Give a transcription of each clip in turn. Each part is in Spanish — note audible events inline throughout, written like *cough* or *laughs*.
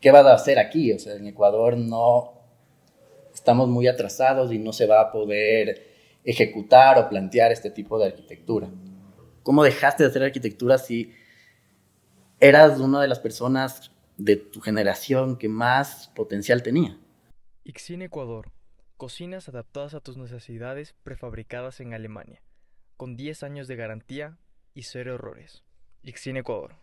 ¿qué vas a hacer aquí? O sea, en Ecuador no estamos muy atrasados y no se va a poder ejecutar o plantear este tipo de arquitectura. ¿Cómo dejaste de hacer arquitectura si eras una de las personas de tu generación que más potencial tenía? Ixin Ecuador. Cocinas adaptadas a tus necesidades prefabricadas en Alemania, con 10 años de garantía y cero errores. Ixin Ecuador.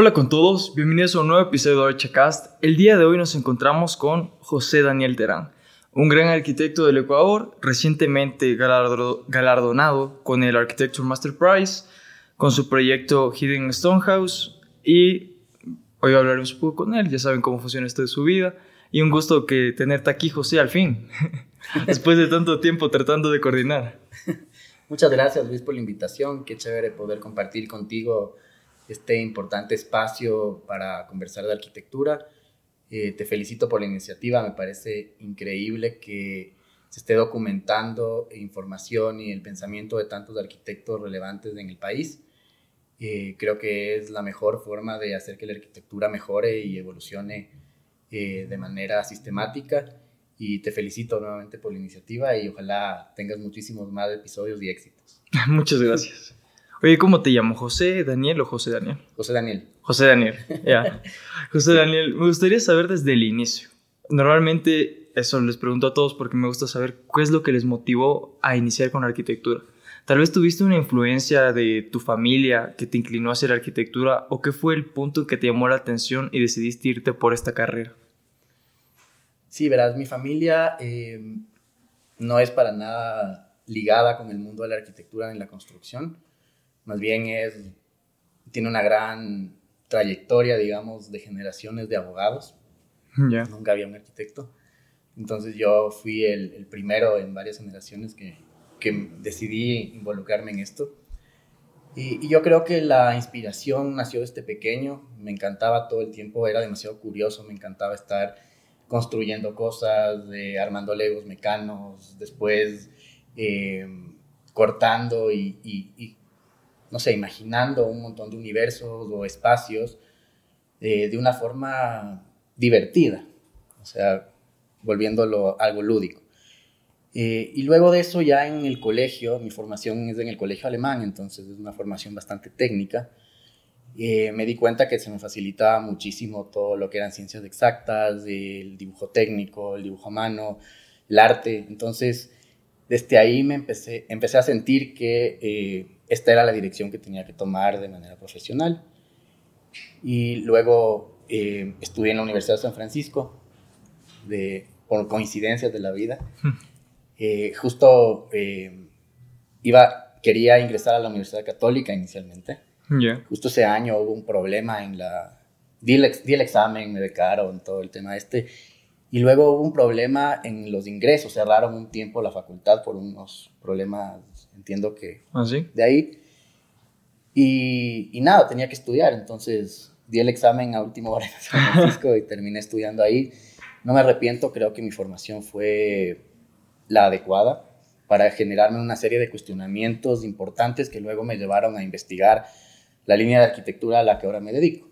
Hola con todos, bienvenidos a un nuevo episodio de Archacast. El día de hoy nos encontramos con José Daniel Terán, un gran arquitecto del Ecuador, recientemente galardonado con el Architecture Master Prize, con su proyecto Hidden Stonehouse y hoy hablaremos un poco con él, ya saben cómo funciona esto de su vida y un gusto que tenerte aquí José al fin, *laughs* después de tanto tiempo tratando de coordinar. *laughs* Muchas gracias Luis por la invitación, qué chévere poder compartir contigo este importante espacio para conversar de arquitectura. Eh, te felicito por la iniciativa, me parece increíble que se esté documentando información y el pensamiento de tantos arquitectos relevantes en el país. Eh, creo que es la mejor forma de hacer que la arquitectura mejore y evolucione eh, de manera sistemática. Y te felicito nuevamente por la iniciativa y ojalá tengas muchísimos más episodios y éxitos. *laughs* Muchas gracias. Oye, ¿cómo te llamo? ¿José Daniel o José Daniel? José Daniel. José Daniel, ya. *laughs* José Daniel, me gustaría saber desde el inicio. Normalmente eso les pregunto a todos porque me gusta saber qué es lo que les motivó a iniciar con la arquitectura. Tal vez tuviste una influencia de tu familia que te inclinó a hacer arquitectura o qué fue el punto que te llamó la atención y decidiste irte por esta carrera. Sí, verás, mi familia eh, no es para nada ligada con el mundo de la arquitectura ni la construcción más bien es, tiene una gran trayectoria, digamos, de generaciones de abogados. Nunca había un arquitecto. Entonces yo fui el, primero en varias generaciones que, que, decidí involucrarme en esto. Y, y, yo creo que la inspiración nació desde pequeño. Me encantaba todo el tiempo, era demasiado curioso, me encantaba estar construyendo cosas, armando legos mecanos, después eh, cortando y, y, no sé, imaginando un montón de universos o espacios eh, de una forma divertida, o sea, volviéndolo algo lúdico. Eh, y luego de eso ya en el colegio, mi formación es en el colegio alemán, entonces es una formación bastante técnica, eh, me di cuenta que se me facilitaba muchísimo todo lo que eran ciencias exactas, el dibujo técnico, el dibujo a mano, el arte, entonces desde ahí me empecé, empecé a sentir que esta era la dirección que tenía que tomar de manera profesional. Y luego eh, estudié en la Universidad de San Francisco, de, por coincidencias de la vida. Hmm. Eh, justo eh, iba, quería ingresar a la Universidad Católica inicialmente. Justo ese año hubo un problema en la... Di el, di el examen, me becaron, todo el tema este. Y luego hubo un problema en los ingresos, cerraron un tiempo la facultad por unos problemas entiendo que ¿Ah, de ahí. Y, y, nada, tenía que estudiar, entonces di el examen a último hora en San *laughs* Francisco y terminé estudiando ahí. No me arrepiento, creo que mi formación fue la adecuada para generarme una serie de cuestionamientos importantes que luego me llevaron a investigar la línea de arquitectura a la que ahora me dedico.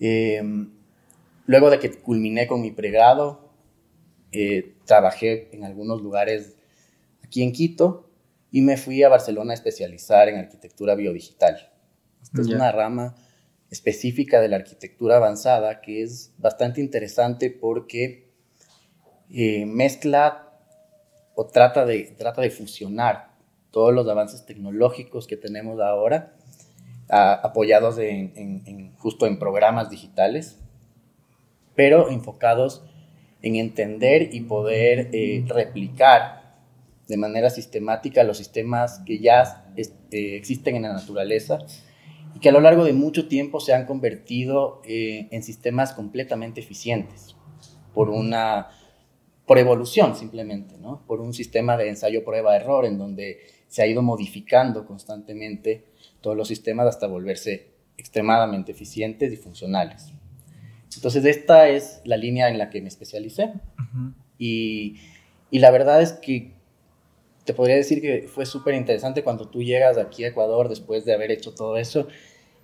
Em, luego de que culminé con mi pregrado, eh, trabajé en algunos lugares aquí en Quito y me fui a Barcelona a especializar en arquitectura biodigital. Esta es una rama específica de la arquitectura avanzada que es bastante interesante porque eh, mezcla o trata de, trata de fusionar todos los avances tecnológicos que tenemos ahora, apoyados en, justo en programas digitales, pero enfocados en entender y poder eh, replicar de manera sistemática los sistemas que ya este, existen en la naturaleza y que a lo largo de mucho tiempo se han convertido eh, en sistemas completamente eficientes por una por evolución simplemente, ¿no? Por un sistema de ensayo prueba error en donde se ha ido modificando constantemente todos los sistemas hasta volverse extremadamente eficientes y funcionales. Entonces esta es la línea en la que me especialicé y, y la verdad es que te podría decir que fue súper interesante cuando tú llegas aquí a Ecuador después de haber hecho todo eso.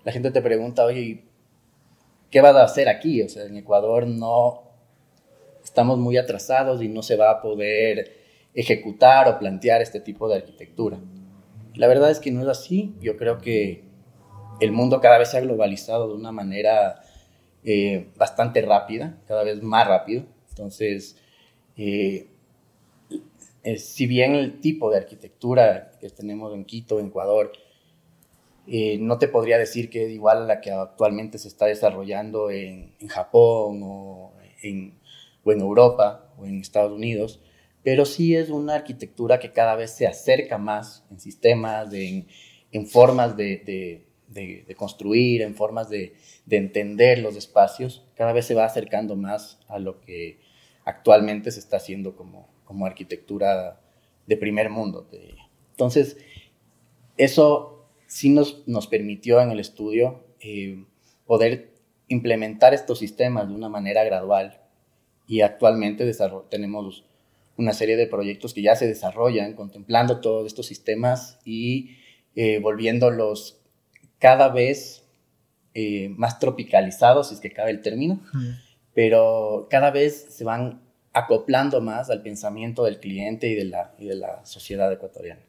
La gente te pregunta, oye, ¿qué vas a hacer aquí? O sea, en Ecuador no estamos muy atrasados y no se va a poder ejecutar o plantear este tipo de arquitectura. La verdad es que no es así. Yo creo que el mundo cada vez se ha globalizado de una manera eh, bastante rápida, cada vez más rápido. Entonces, eh, si bien el tipo de arquitectura que tenemos en Quito, en Ecuador, eh, no te podría decir que es igual a la que actualmente se está desarrollando en, Japón o en, Europa o en Estados Unidos, pero sí es una arquitectura que cada vez se acerca más en sistemas, en, formas de, construir, en formas de, entender los espacios, cada vez se va acercando más a lo que actualmente se está haciendo como, como arquitectura de primer mundo. Entonces, eso sí nos, nos permitió en el estudio eh, poder implementar estos sistemas de una manera gradual y actualmente tenemos una serie de proyectos que ya se desarrollan contemplando todos estos sistemas y eh, volviéndolos cada vez eh, más tropicalizados, si es que cabe el término, pero cada vez se van acoplando más al pensamiento del cliente y de la, y de la sociedad ecuatoriana.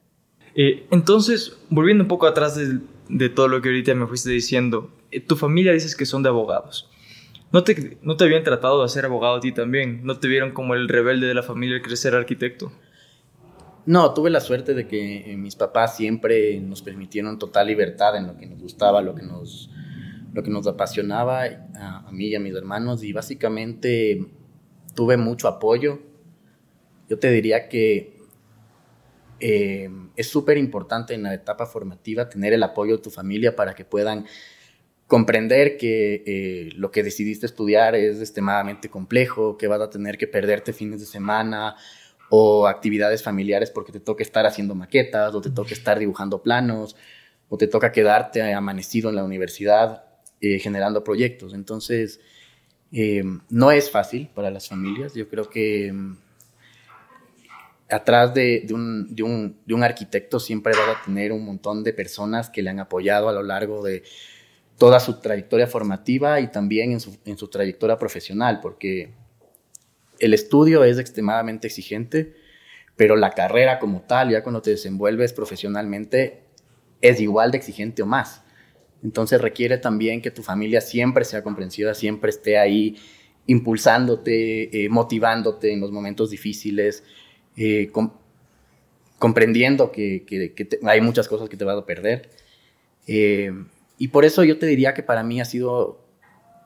Eh, entonces, volviendo un poco atrás de, todo lo que ahorita me fuiste diciendo, eh, tu familia dices que son de abogados. ¿No te, ¿No te habían tratado de ser abogado a ti también? ¿No te vieron como el rebelde de la familia el crecer arquitecto? No, tuve la suerte de que eh, mis papás siempre nos permitieron total libertad en lo que nos gustaba, lo que nos, lo que nos apasionaba a, a mí y a mis hermanos y básicamente tuve mucho apoyo. Yo te diría que eh, es súper importante en la etapa formativa tener el apoyo de tu familia para que puedan comprender que eh, lo que decidiste estudiar es extremadamente complejo, que vas a tener que perderte fines de semana o actividades familiares porque te toca estar haciendo maquetas o te toca estar dibujando planos o te toca quedarte amanecido en la universidad eh, generando proyectos. Entonces, eh, no es fácil para las familias. Yo creo que mm, atrás de, un, arquitecto siempre va a tener un montón de personas que le han apoyado a lo largo de toda su trayectoria formativa y también su, en su trayectoria profesional, porque el estudio es extremadamente exigente, pero la carrera como tal, ya cuando te desenvuelves profesionalmente, es igual de exigente o más. Entonces requiere también que tu familia siempre sea comprensiva, siempre esté ahí impulsándote, eh, motivándote en los momentos difíciles, eh, comprendiendo que, hay muchas cosas que te vas a perder. Eh, y por eso yo te diría que para mí ha sido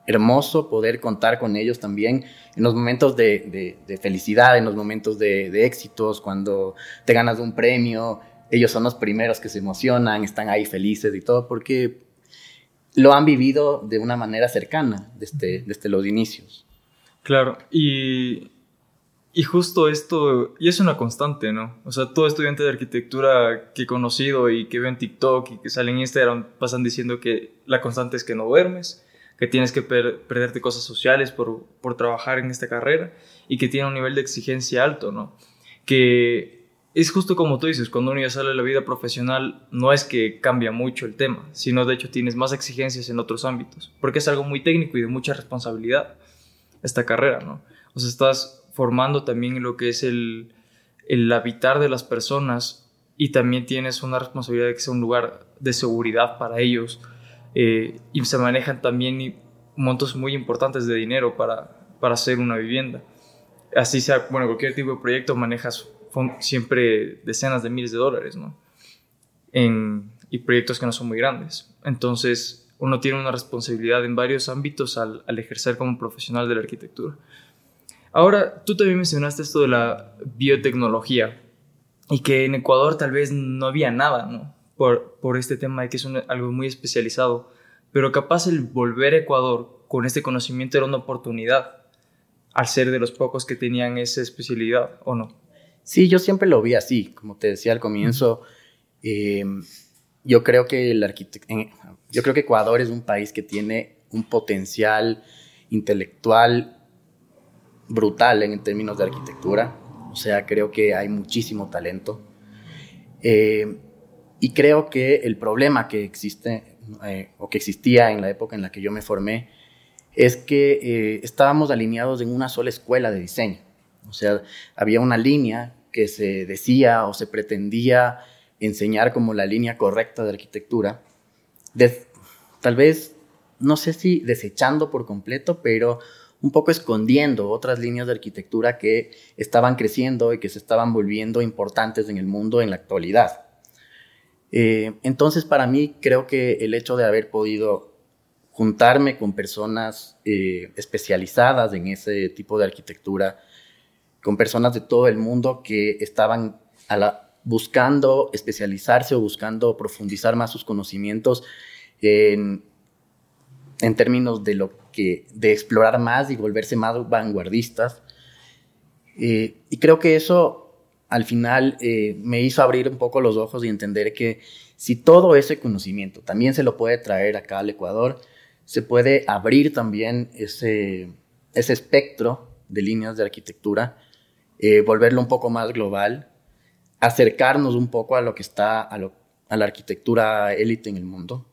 hermoso poder contar con ellos también en los momentos de, felicidad, en los momentos de, éxitos, cuando te ganas un premio, ellos son los primeros que se emocionan, están ahí felices y todo, porque lo han vivido de una manera cercana desde, desde los inicios. Claro, y, y justo esto, y es una constante, ¿no? O sea, todo estudiante de arquitectura que he conocido y que veo en TikTok y que sale en Instagram pasan diciendo que la constante es que no duermes, que tienes que perderte cosas sociales por, por trabajar en esta carrera y que tiene un nivel de exigencia alto, ¿no? Que es justo como tú dices, cuando uno ya sale de la vida profesional, no es que cambia mucho el tema, sino de hecho tienes más exigencias en otros ámbitos, porque es algo muy técnico y de mucha responsabilidad esta carrera, ¿no? O sea, estás formando también lo que es el, el habitar de las personas y también tienes una responsabilidad de que sea un lugar de seguridad para ellos eh, y se manejan también montos muy importantes de dinero para, para hacer una vivienda. Así sea, bueno, cualquier tipo de proyecto manejas siempre decenas de miles de dólares, ¿no? En, y proyectos que no son muy grandes. Entonces, uno tiene una responsabilidad en varios ámbitos al, al, ejercer como profesional de la arquitectura. Ahora, tú también mencionaste esto de la biotecnología y que en Ecuador tal vez no había nada, ¿no? Por, por este tema de que es algo muy especializado, pero capaz el volver a Ecuador con este conocimiento era una oportunidad al ser de los pocos que tenían esa especialidad, ¿o no? Sí, yo siempre lo vi así, como te decía al comienzo. Eh, yo creo que el yo creo que Ecuador es un país que tiene un potencial intelectual brutal en términos de arquitectura. O sea, creo que hay muchísimo talento. Eh, y creo que el problema que existe eh, o que existía en la época en la que yo me formé es que estábamos alineados en una sola escuela de diseño. O sea, había una línea que se decía o se pretendía enseñar como la línea correcta de arquitectura, tal vez, no sé si desechando por completo, pero un poco escondiendo otras líneas de arquitectura que estaban creciendo y que se estaban volviendo importantes en el mundo en la actualidad. Eh, entonces, para mí, creo que el hecho de haber podido juntarme con personas eh, especializadas en ese tipo de arquitectura, con personas de todo el mundo que estaban buscando especializarse o buscando profundizar más sus conocimientos en, en términos de lo que de explorar más y volverse más vanguardistas. Eh, y creo que eso al final eh, me hizo abrir un poco los ojos y entender que si todo ese conocimiento también se lo puede traer acá al Ecuador, se puede abrir también ese, ese espectro de líneas de arquitectura, eh, volverlo un poco más global, acercarnos un poco a lo que está, a, a la arquitectura élite en el mundo.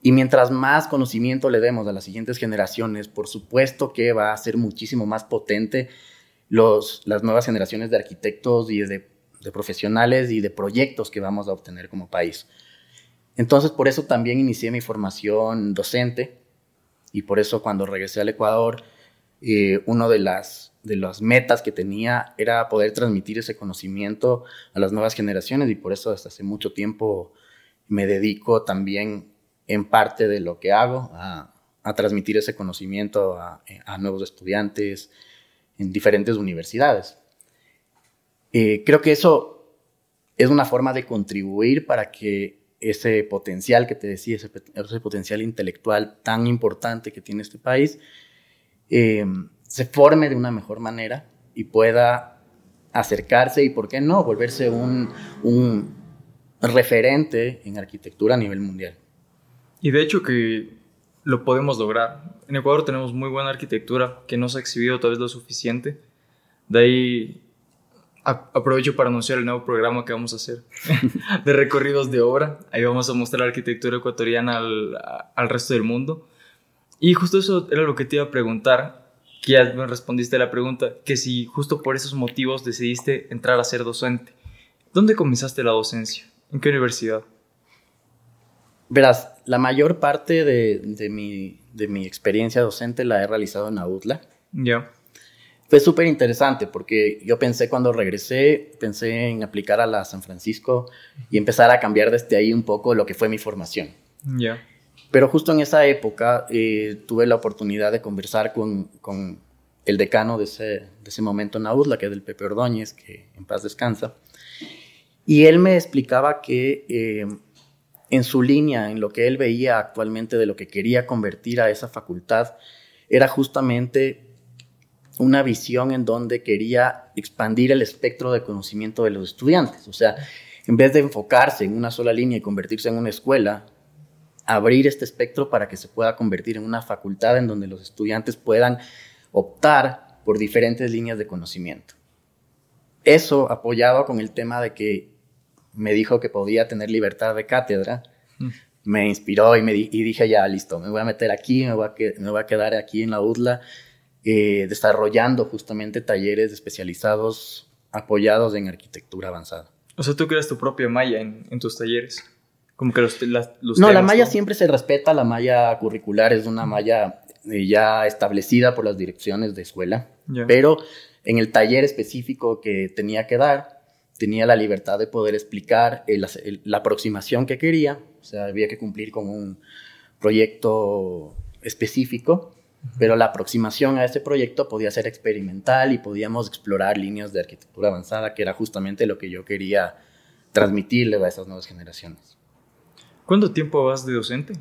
Y mientras más conocimiento le demos a las siguientes generaciones, por supuesto que va a ser muchísimo más potente los, las nuevas generaciones de arquitectos y de, profesionales y de proyectos que vamos a obtener como país. Entonces, por eso también inicié mi formación docente y por eso cuando regresé al Ecuador, eh, una de las, de las metas que tenía era poder transmitir ese conocimiento a las nuevas generaciones y por eso desde hace mucho tiempo me dedico también en parte de lo que hago a, transmitir ese conocimiento a, a nuevos estudiantes, en diferentes universidades. Eh, creo que eso es una forma de contribuir para que ese potencial que te decía, ese, potencial intelectual tan importante que tiene este país, eh, se forme de una mejor manera y pueda acercarse y, ¿por qué no?, volverse un, referente en arquitectura a nivel mundial. Y de hecho que lo podemos lograr. En Ecuador tenemos muy buena arquitectura que no se ha exhibido tal vez lo suficiente. De ahí aprovecho para anunciar el nuevo programa que vamos a hacer *laughs* de recorridos de obra. Ahí vamos a mostrar la arquitectura ecuatoriana al, al, resto del mundo. Y justo eso era lo que te iba a preguntar, que ya me respondiste la pregunta, que si justo por esos motivos decidiste entrar a ser docente. ¿Dónde comenzaste la docencia? ¿En qué universidad? Verás, la mayor parte de, de, mi, de mi experiencia docente la he realizado en Autla. Ya. Fue súper interesante porque yo pensé cuando regresé, pensé en aplicar a la San Francisco y empezar a cambiar desde ahí un poco lo que fue mi formación. Ya. Pero justo en esa época eh, tuve la oportunidad de conversar con, el decano de ese, momento en Autla, que es el Pepe Ordóñez, que en paz descansa. Y él me explicaba que eh, en su línea, en lo que él veía actualmente de lo que quería convertir a esa facultad, era justamente una visión en donde quería expandir el espectro de conocimiento de los estudiantes. O sea, en vez de enfocarse en una sola línea y convertirse en una escuela, abrir este espectro para que se pueda convertir en una facultad en donde los estudiantes puedan optar por diferentes líneas de conocimiento. Eso apoyado con el tema de que me dijo que podía tener libertad de cátedra, mm. me inspiró y, me y dije, ya, listo, me voy a meter aquí, me voy a, me voy a quedar aquí en la UDLA, eh, desarrollando justamente talleres especializados apoyados en arquitectura avanzada. O sea, tú creas tu propia malla en, en tus talleres. Como que los, No, la malla siempre se respeta, la malla curricular es una malla eh, ya establecida por las direcciones de escuela, pero en el taller específico que tenía que dar, tenía la libertad de poder explicar la aproximación que quería, o sea, había que cumplir con un proyecto específico, pero la aproximación a ese proyecto podía ser experimental y podíamos explorar líneas de arquitectura avanzada, que era justamente lo que yo quería transmitirle a esas nuevas generaciones. ¿Cuánto tiempo vas de docente?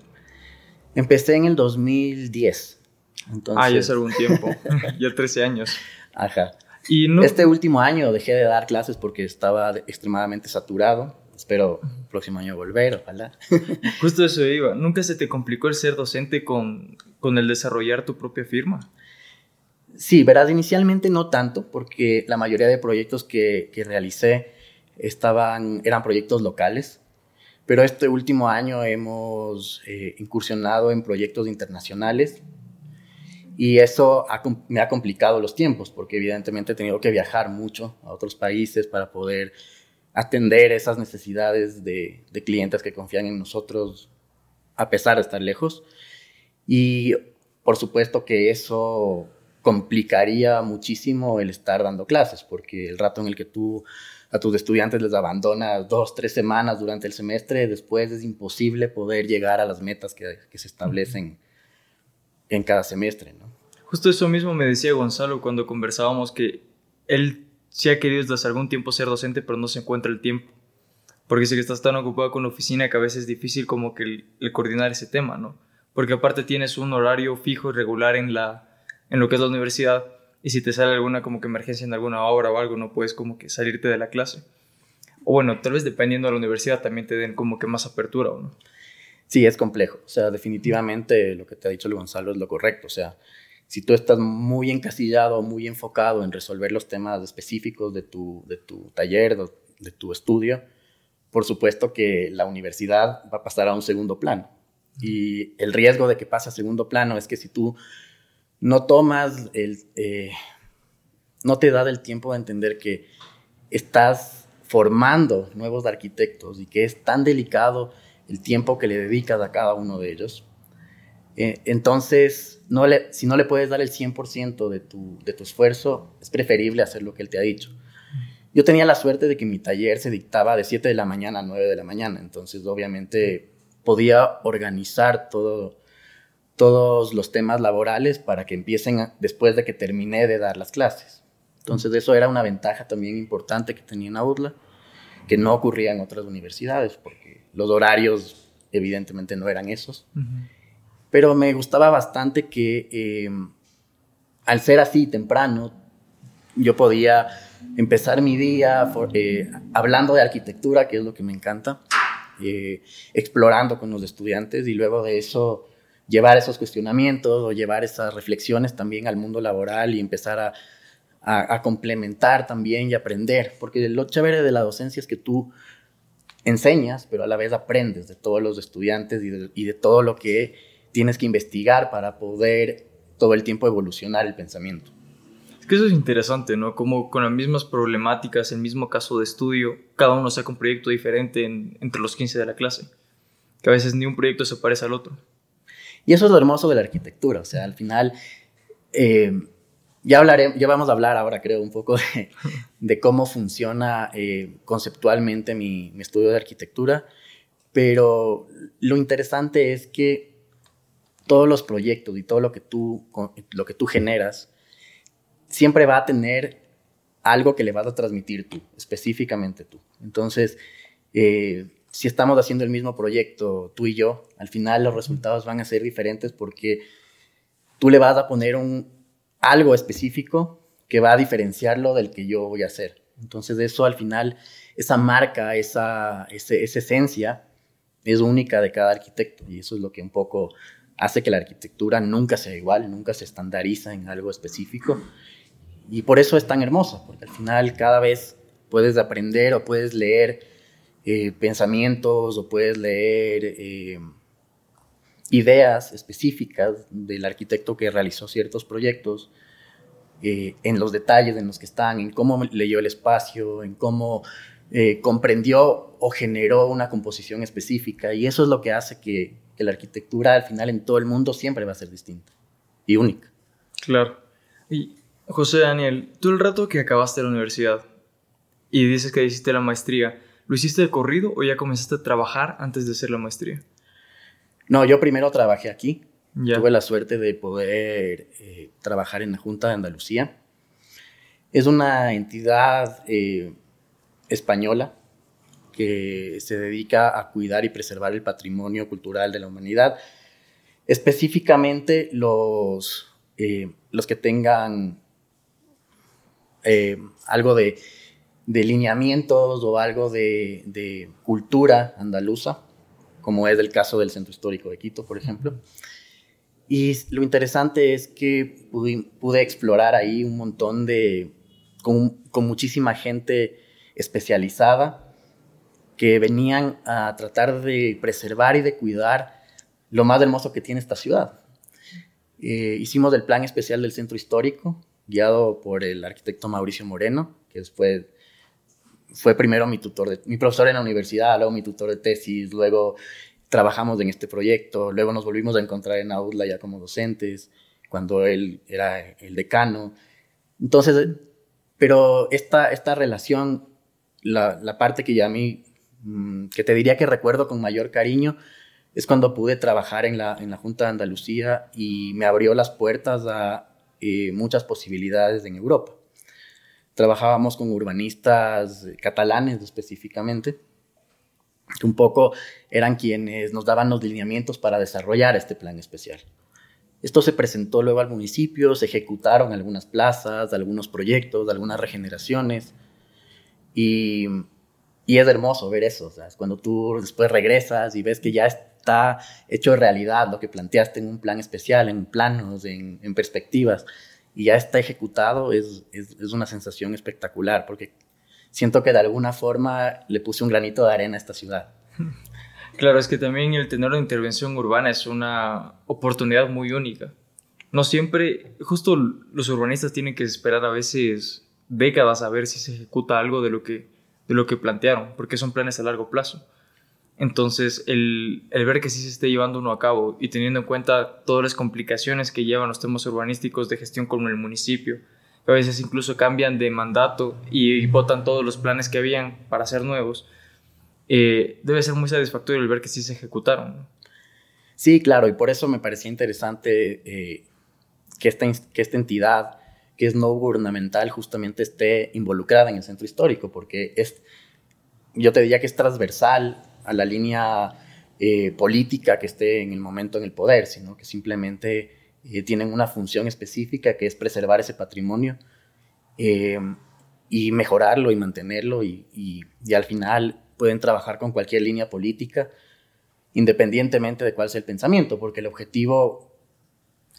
Empecé en el 2010. Entonces... Ah, ya hace algún tiempo, *laughs* ya 13 años. Ajá. Este último año dejé de dar clases porque estaba extremadamente saturado. Espero el próximo año volver, ojalá. *laughs* Justo eso iba. ¿Nunca se te complicó el ser docente con, con el desarrollar tu propia firma? Sí, verás, inicialmente no tanto, porque la mayoría de proyectos que, que realicé estaban, eran proyectos locales, pero este último año hemos eh, incursionado en proyectos internacionales y eso me ha complicado los tiempos, porque evidentemente he tenido que viajar mucho a otros países para poder atender esas necesidades de, de clientes que confían en nosotros a pesar de estar lejos. Y por supuesto que eso complicaría muchísimo el estar dando clases, porque el rato en el que tú a tus estudiantes les abandonas dos, tres semanas durante el semestre, después es imposible poder llegar a las metas que, que se establecen en cada semestre, ¿no? Justo eso mismo me decía Gonzalo cuando conversábamos que él sí ha querido desde hace algún tiempo ser docente, pero no se encuentra el tiempo. Porque sé que estás tan ocupado con la oficina que a veces es difícil como que el, coordinar ese tema, ¿no? Porque aparte tienes un horario fijo y regular en, la, en lo que es la universidad y si te sale alguna como que emergencia en alguna obra o algo, no puedes como que salirte de la clase. O bueno, tal vez dependiendo de la universidad también te den como que más apertura, ¿o no? Sí, es complejo. O sea, definitivamente lo que te ha dicho Gonzalo es lo correcto. O sea, si tú estás muy encasillado, muy enfocado en resolver los temas específicos de tu, de tu taller, de, tu estudio, por supuesto que la universidad va a pasar a un segundo plano. Y el riesgo de que pase a segundo plano es que si tú no tomas el... Eh, no te da el tiempo de entender que estás formando nuevos arquitectos y que es tan delicado el tiempo que le dedicas a cada uno de ellos, eh, entonces, no si no le puedes dar el 100% de tu, de tu esfuerzo, es preferible hacer lo que él te ha dicho. Yo tenía la suerte de que mi taller se dictaba de 7 de la mañana a 9 de la mañana, entonces obviamente podía organizar todo, todos los temas laborales para que empiecen después de que terminé de dar las clases. Entonces eso era una ventaja también importante que tenía en Audla, que no ocurría en otras universidades, porque los horarios evidentemente no eran esos pero me gustaba bastante que eh, al ser así temprano, yo podía empezar mi día eh, hablando de arquitectura, que es lo que me encanta, eh, explorando con los estudiantes y luego de eso llevar esos cuestionamientos o llevar esas reflexiones también al mundo laboral y empezar a, a, complementar también y aprender, porque lo chévere de la docencia es que tú enseñas, pero a la vez aprendes de todos los estudiantes y de, y de todo lo que tienes que investigar para poder todo el tiempo evolucionar el pensamiento. Es que eso es interesante, ¿no? Como con las mismas problemáticas, el mismo caso de estudio, cada uno saca un proyecto diferente entre los 15 de la clase, que a veces ni un proyecto se parece al otro. Y eso es lo hermoso de la arquitectura, o sea, al final, eh, ya, hablaré, ya vamos a hablar ahora, creo, un poco de, cómo funciona eh, conceptualmente mi, estudio de arquitectura, pero lo interesante es que todos los proyectos y todo lo que tú, lo que tú generas, siempre va a tener algo que le vas a transmitir tú, específicamente tú. Entonces, eh, si estamos haciendo el mismo proyecto, tú y yo, al final los resultados van a ser diferentes porque tú le vas a poner un, algo específico que va a diferenciarlo del que yo voy a hacer. Entonces, eso al final, esa marca, esa, esa esencia, es única de cada arquitecto y eso es lo que un poco hace que la arquitectura nunca sea igual, nunca se estandariza en algo específico. Y por eso es tan hermosa, porque al final cada vez puedes aprender o puedes leer eh, pensamientos o puedes leer eh, ideas específicas del arquitecto que realizó ciertos proyectos, eh, en los detalles en los que están, en cómo leyó el espacio, en cómo comprendió o generó una composición específica. Y eso es lo que hace que, que la arquitectura al final en todo el mundo siempre va a ser distinta y única. Claro. Y José Daniel, tú el rato que acabaste la universidad y dices que hiciste la maestría, ¿lo hiciste de corrido o ya comenzaste a trabajar antes de hacer la maestría? No, yo primero trabajé aquí. Tuve la suerte de poder eh, trabajar en la Junta de Andalucía. Es una entidad eh, española que se dedica a cuidar y preservar el patrimonio cultural de la humanidad, específicamente los, eh, los que tengan algo de, de, lineamientos o algo de, cultura andaluza, como es el caso del Centro Histórico de Quito, por ejemplo. Y lo interesante es que pude, explorar ahí un montón de, con, con muchísima gente especializada que venían a tratar de preservar y de cuidar lo más hermoso que tiene esta ciudad. Eh, hicimos el plan especial del centro histórico, guiado por el arquitecto Mauricio Moreno, que después fue primero mi tutor, mi profesor en la universidad, luego mi tutor de tesis, luego trabajamos en este proyecto, luego nos volvimos a encontrar en AUDLA ya como docentes, cuando él era el decano. Entonces, pero esta, esta relación, la, la parte que ya a mí, mm, que te diría que recuerdo con mayor cariño, es cuando pude trabajar en la, en la Junta de Andalucía y me abrió las puertas a eh, muchas posibilidades en Europa. Trabajábamos con urbanistas catalanes específicamente, que un poco eran quienes nos daban los lineamientos para desarrollar este plan especial. Esto se presentó luego al municipio, se ejecutaron algunas plazas, algunos proyectos, algunas regeneraciones y, es hermoso ver eso, o cuando tú después regresas y ves que ya está hecho realidad lo que planteaste en un plan especial, en planos, en, en perspectivas y ya está ejecutado, es, es, es una sensación espectacular porque siento que de alguna forma le puse un granito de arena a esta ciudad. Claro, es que también el tener una intervención urbana es una oportunidad muy única. No siempre, justo los urbanistas tienen que esperar a veces décadas a ver si se ejecuta algo de lo que, de lo que plantearon, porque son planes a largo plazo. Entonces, el, el, ver que sí se esté llevando uno a cabo y teniendo en cuenta todas las complicaciones que llevan los temas urbanísticos de gestión con el municipio, que a veces incluso cambian de mandato y, votan todos los planes que habían para hacer nuevos, eh, debe ser muy satisfactorio el ver que sí se ejecutaron. Sí, claro, y por eso me parecía interesante eh, que, esta, que esta entidad, que es no gubernamental, justamente esté involucrada en el centro histórico, porque es, yo te diría que es transversal a la línea eh, política que esté en el momento en el poder, sino que simplemente tienen una función específica que es preservar ese patrimonio y mejorarlo y mantenerlo y, y al final pueden trabajar con cualquier línea política, independientemente de cuál sea el pensamiento, porque el objetivo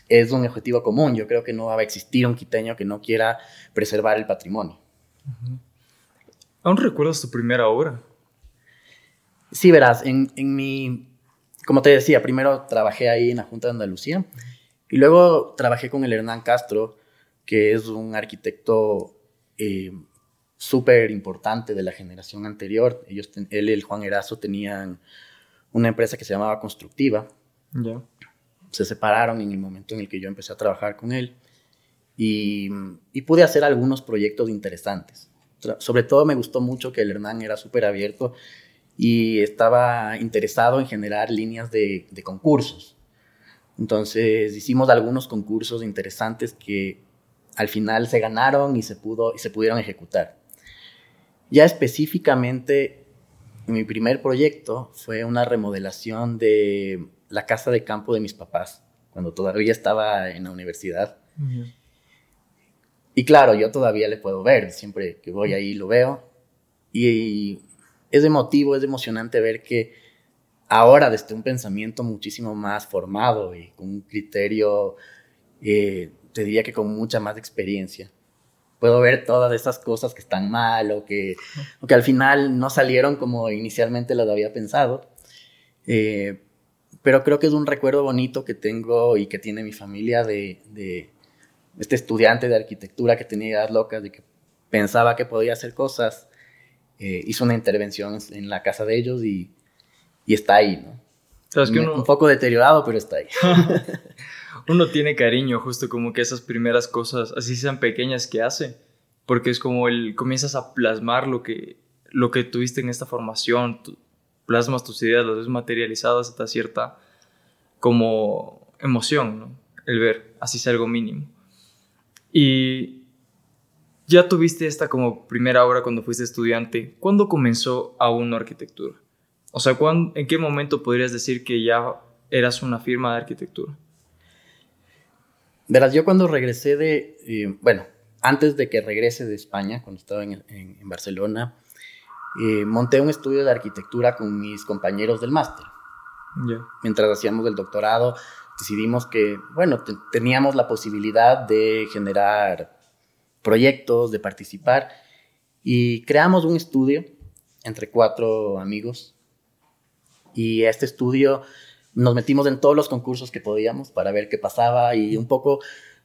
es un objetivo común. Yo creo que no va a existir un quiteño que no quiera preservar el patrimonio. ¿Aún recuerdas tu primera obra? Sí, verás, en, en, mi, como te decía, primero trabajé ahí en la Junta de Andalucía y luego trabajé con el Hernán Castro, que es un arquitecto eh, súper importante de la generación anterior. Ellos, él y el Juan Erazo tenían una empresa que se llamaba Constructiva. Se separaron en el momento en el que yo empecé a trabajar con él y, y pude hacer algunos proyectos interesantes. Sobre todo me gustó mucho que el Hernán era súper abierto y estaba interesado en generar líneas de, de concursos. Entonces hicimos algunos concursos interesantes que al final se ganaron y se, pudo, y se pudieron ejecutar. Ya específicamente, mi primer proyecto fue una remodelación de la casa de campo de mis papás, cuando todavía estaba en la universidad. Y claro, yo todavía le puedo ver, siempre que voy ahí lo veo. Y es emotivo, es emocionante ver que ahora desde un pensamiento muchísimo más formado y con un criterio, eh, te diría que con mucha más experiencia, puedo ver todas esas cosas que están mal o que, al final no salieron como inicialmente las había pensado. Eh, pero creo que es un recuerdo bonito que tengo y que tiene mi familia de, de este estudiante de arquitectura que tenía ideas locas, de que pensaba que podía hacer cosas, eh, hizo una intervención en la casa de ellos y, y está ahí, ¿no? Que Un poco deteriorado, pero está ahí. *laughs* *laughs* uno tiene cariño justo como que esas primeras cosas, así sean pequeñas que hace, porque es como el comienzas a plasmar lo que, lo que tuviste en esta formación, plasmas tus ideas, las ves materializadas hasta cierta como emoción, ¿no? El ver, así sea algo mínimo. Y ya tuviste esta como primera obra cuando fuiste estudiante. ¿Cuándo comenzó aún arquitectura? O sea, ¿en qué momento podrías decir que ya eras una firma de arquitectura? Verás, yo cuando regresé de, eh, bueno, antes de que regrese de España, cuando estaba en, en, Barcelona, eh, monté un estudio de arquitectura con mis compañeros del máster. Mientras hacíamos el doctorado, decidimos que, bueno, teníamos la posibilidad de generar proyectos, de participar, Y creamos un estudio entre cuatro amigos. Y este estudio nos metimos en todos los concursos que podíamos para ver qué pasaba y un poco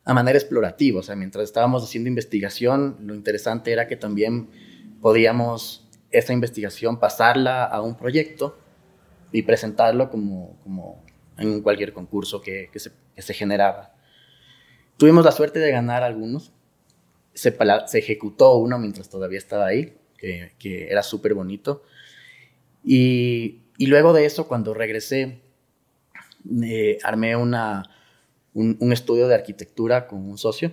a manera explorativa. O sea, mientras estábamos haciendo investigación, lo interesante era que también podíamos esa investigación pasarla a un proyecto y presentarlo como, como en cualquier concurso que, se, que se generaba. Tuvimos la suerte de ganar algunos. Se, ejecutó uno mientras todavía estaba ahí, que, era súper bonito. Y, luego de eso, cuando regresé, eh, armé una, un, estudio de arquitectura con un socio.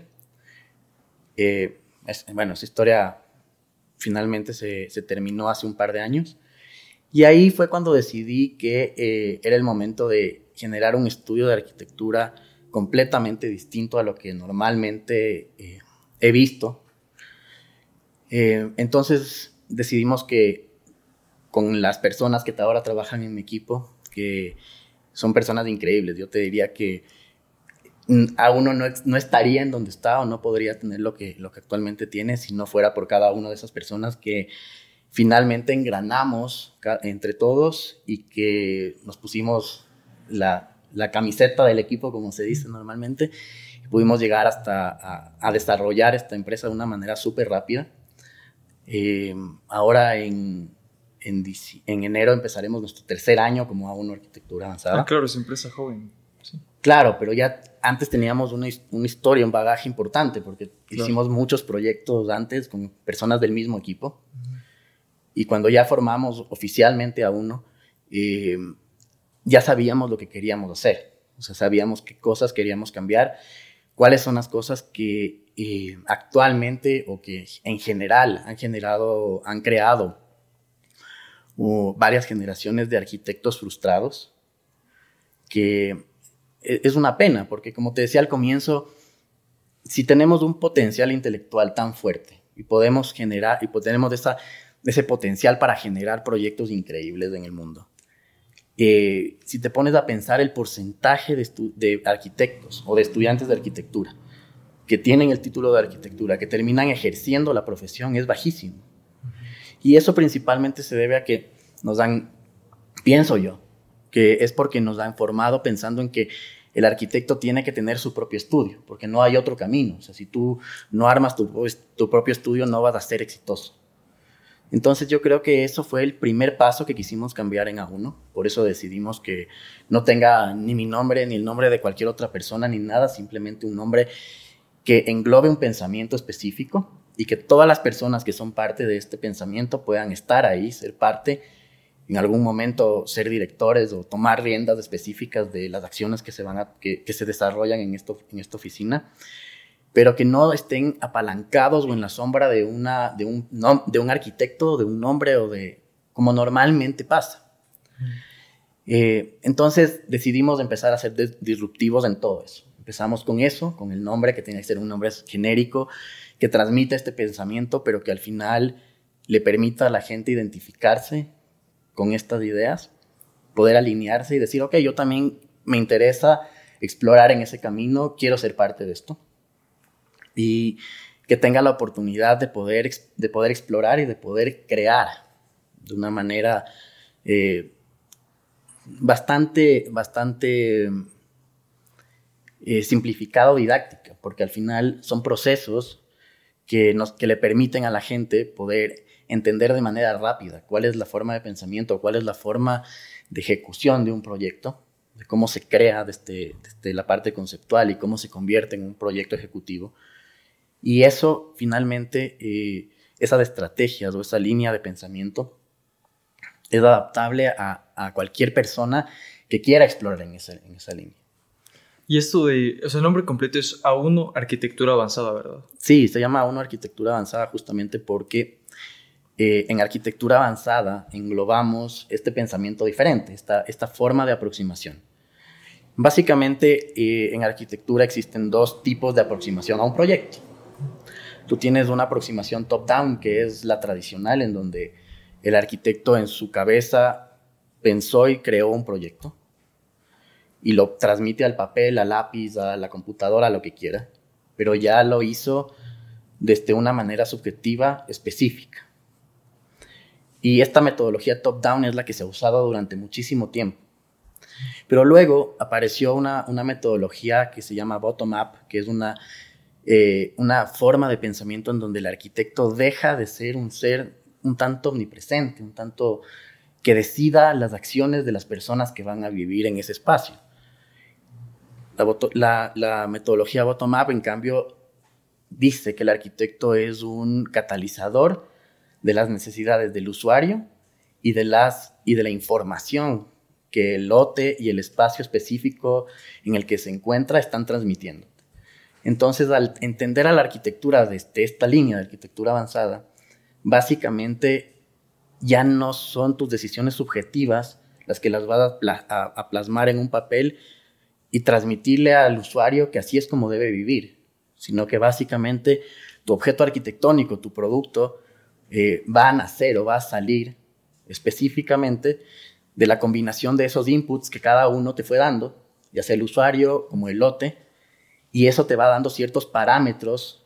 Eh, es, bueno, esa historia finalmente se, se, terminó hace un par de años. Y ahí fue cuando decidí que eh, era el momento de generar un estudio de arquitectura completamente distinto a lo que normalmente eh, he visto. Eh, entonces decidimos que con las personas que ahora trabajan en mi equipo, que son personas increíbles, yo te diría que a uno no, no, estaría en donde está o no podría tener lo que, lo que actualmente tiene si no fuera por cada una de esas personas que finalmente engranamos entre todos y que nos pusimos la, la camiseta del equipo, como se dice normalmente. Pudimos llegar hasta a, desarrollar esta empresa de una manera súper rápida. Eh, ahora en, en, en, enero empezaremos nuestro tercer año como a una arquitectura avanzada. Ah, claro, es empresa joven. Sí. Claro, pero ya antes teníamos una, una historia, un bagaje importante, porque claro. hicimos muchos proyectos antes con personas del mismo equipo. Uh -huh. Y cuando ya formamos oficialmente a uno, eh, ya sabíamos lo que queríamos hacer, o sea, sabíamos qué cosas queríamos cambiar, cuáles son las cosas que eh, actualmente o que en general han generado, han creado varias generaciones de arquitectos frustrados, que e, es una pena, porque como te decía al comienzo, si tenemos un potencial intelectual tan fuerte y podemos generar, y tenemos esa, ese potencial para generar proyectos increíbles en el mundo, eh, si te pones a pensar el porcentaje de, de, arquitectos o de estudiantes de arquitectura que tienen el título de arquitectura, que terminan ejerciendo la profesión, es bajísimo. Y eso principalmente se debe a que nos han, pienso yo, que es porque nos han formado pensando en que el arquitecto tiene que tener su propio estudio, porque no hay otro camino. O sea, si tú no armas tu, tu propio estudio, no vas a ser exitoso. Entonces yo creo que eso fue el primer paso que quisimos cambiar en A1. Por eso decidimos que no tenga ni mi nombre, ni el nombre de cualquier otra persona, ni nada, simplemente un nombre que englobe un pensamiento específico y que todas las personas que son parte de este pensamiento puedan estar ahí, ser parte, en algún momento ser directores o tomar riendas específicas de las acciones que se, van a, que, se desarrollan en, esto, en esta oficina pero que no estén apalancados o en la sombra de, una, de, un, no, de un arquitecto, de un hombre o de como normalmente pasa. Eh, entonces decidimos empezar a ser disruptivos en todo eso. Empezamos con eso, con el nombre, que tiene que ser un nombre genérico, que transmita este pensamiento, pero que al final le permita a la gente identificarse con estas ideas, poder alinearse y decir, ok, yo también me interesa explorar en ese camino, quiero ser parte de esto y que tenga la oportunidad de poder, de poder explorar y de poder crear de una manera eh, bastante, bastante eh, simplificada o didáctica, porque al final son procesos que, nos, que le permiten a la gente poder entender de manera rápida cuál es la forma de pensamiento, cuál es la forma de ejecución de un proyecto, de cómo se crea desde, desde la parte conceptual y cómo se convierte en un proyecto ejecutivo y eso finalmente, eh, esa estrategias o esa línea de pensamiento es adaptable a, a, cualquier persona que quiera explorar en esa, en esa línea. Y esto de, o sea, el nombre completo es A1 Arquitectura Avanzada, ¿verdad? Sí, se llama A1 Arquitectura Avanzada justamente porque eh, en arquitectura avanzada englobamos este pensamiento diferente, esta, esta forma de aproximación. Básicamente, eh, en arquitectura existen dos tipos de aproximación a un proyecto. Tú tienes una aproximación top-down, que es la tradicional, en donde el arquitecto en su cabeza pensó y creó un proyecto y lo transmite al papel, al lápiz, a la computadora, a lo que quiera, pero ya lo hizo desde una manera subjetiva específica. Y esta metodología top-down es la que se ha usado durante muchísimo tiempo. Pero luego apareció una, metodología que se llama bottom-up, que es una, eh, una forma de pensamiento en donde el arquitecto deja de ser un ser un tanto omnipresente, un tanto que decida las acciones de las personas que van a vivir en ese espacio. La, la metodología bottom-up, en cambio, dice que el arquitecto es un catalizador de las necesidades del usuario y de, las, y de la información que el lote y el espacio específico en el que se encuentra están transmitiendo. Entonces, al entender a la arquitectura desde esta línea de arquitectura avanzada, básicamente ya no son tus decisiones subjetivas las que las vas a, plasmar en un papel y transmitirle al usuario que así es como debe vivir, sino que básicamente tu objeto arquitectónico, tu producto, eh, va a nacer o va a salir específicamente de la combinación de esos inputs que cada uno te fue dando, ya sea el usuario como el lote, y eso te va dando ciertos parámetros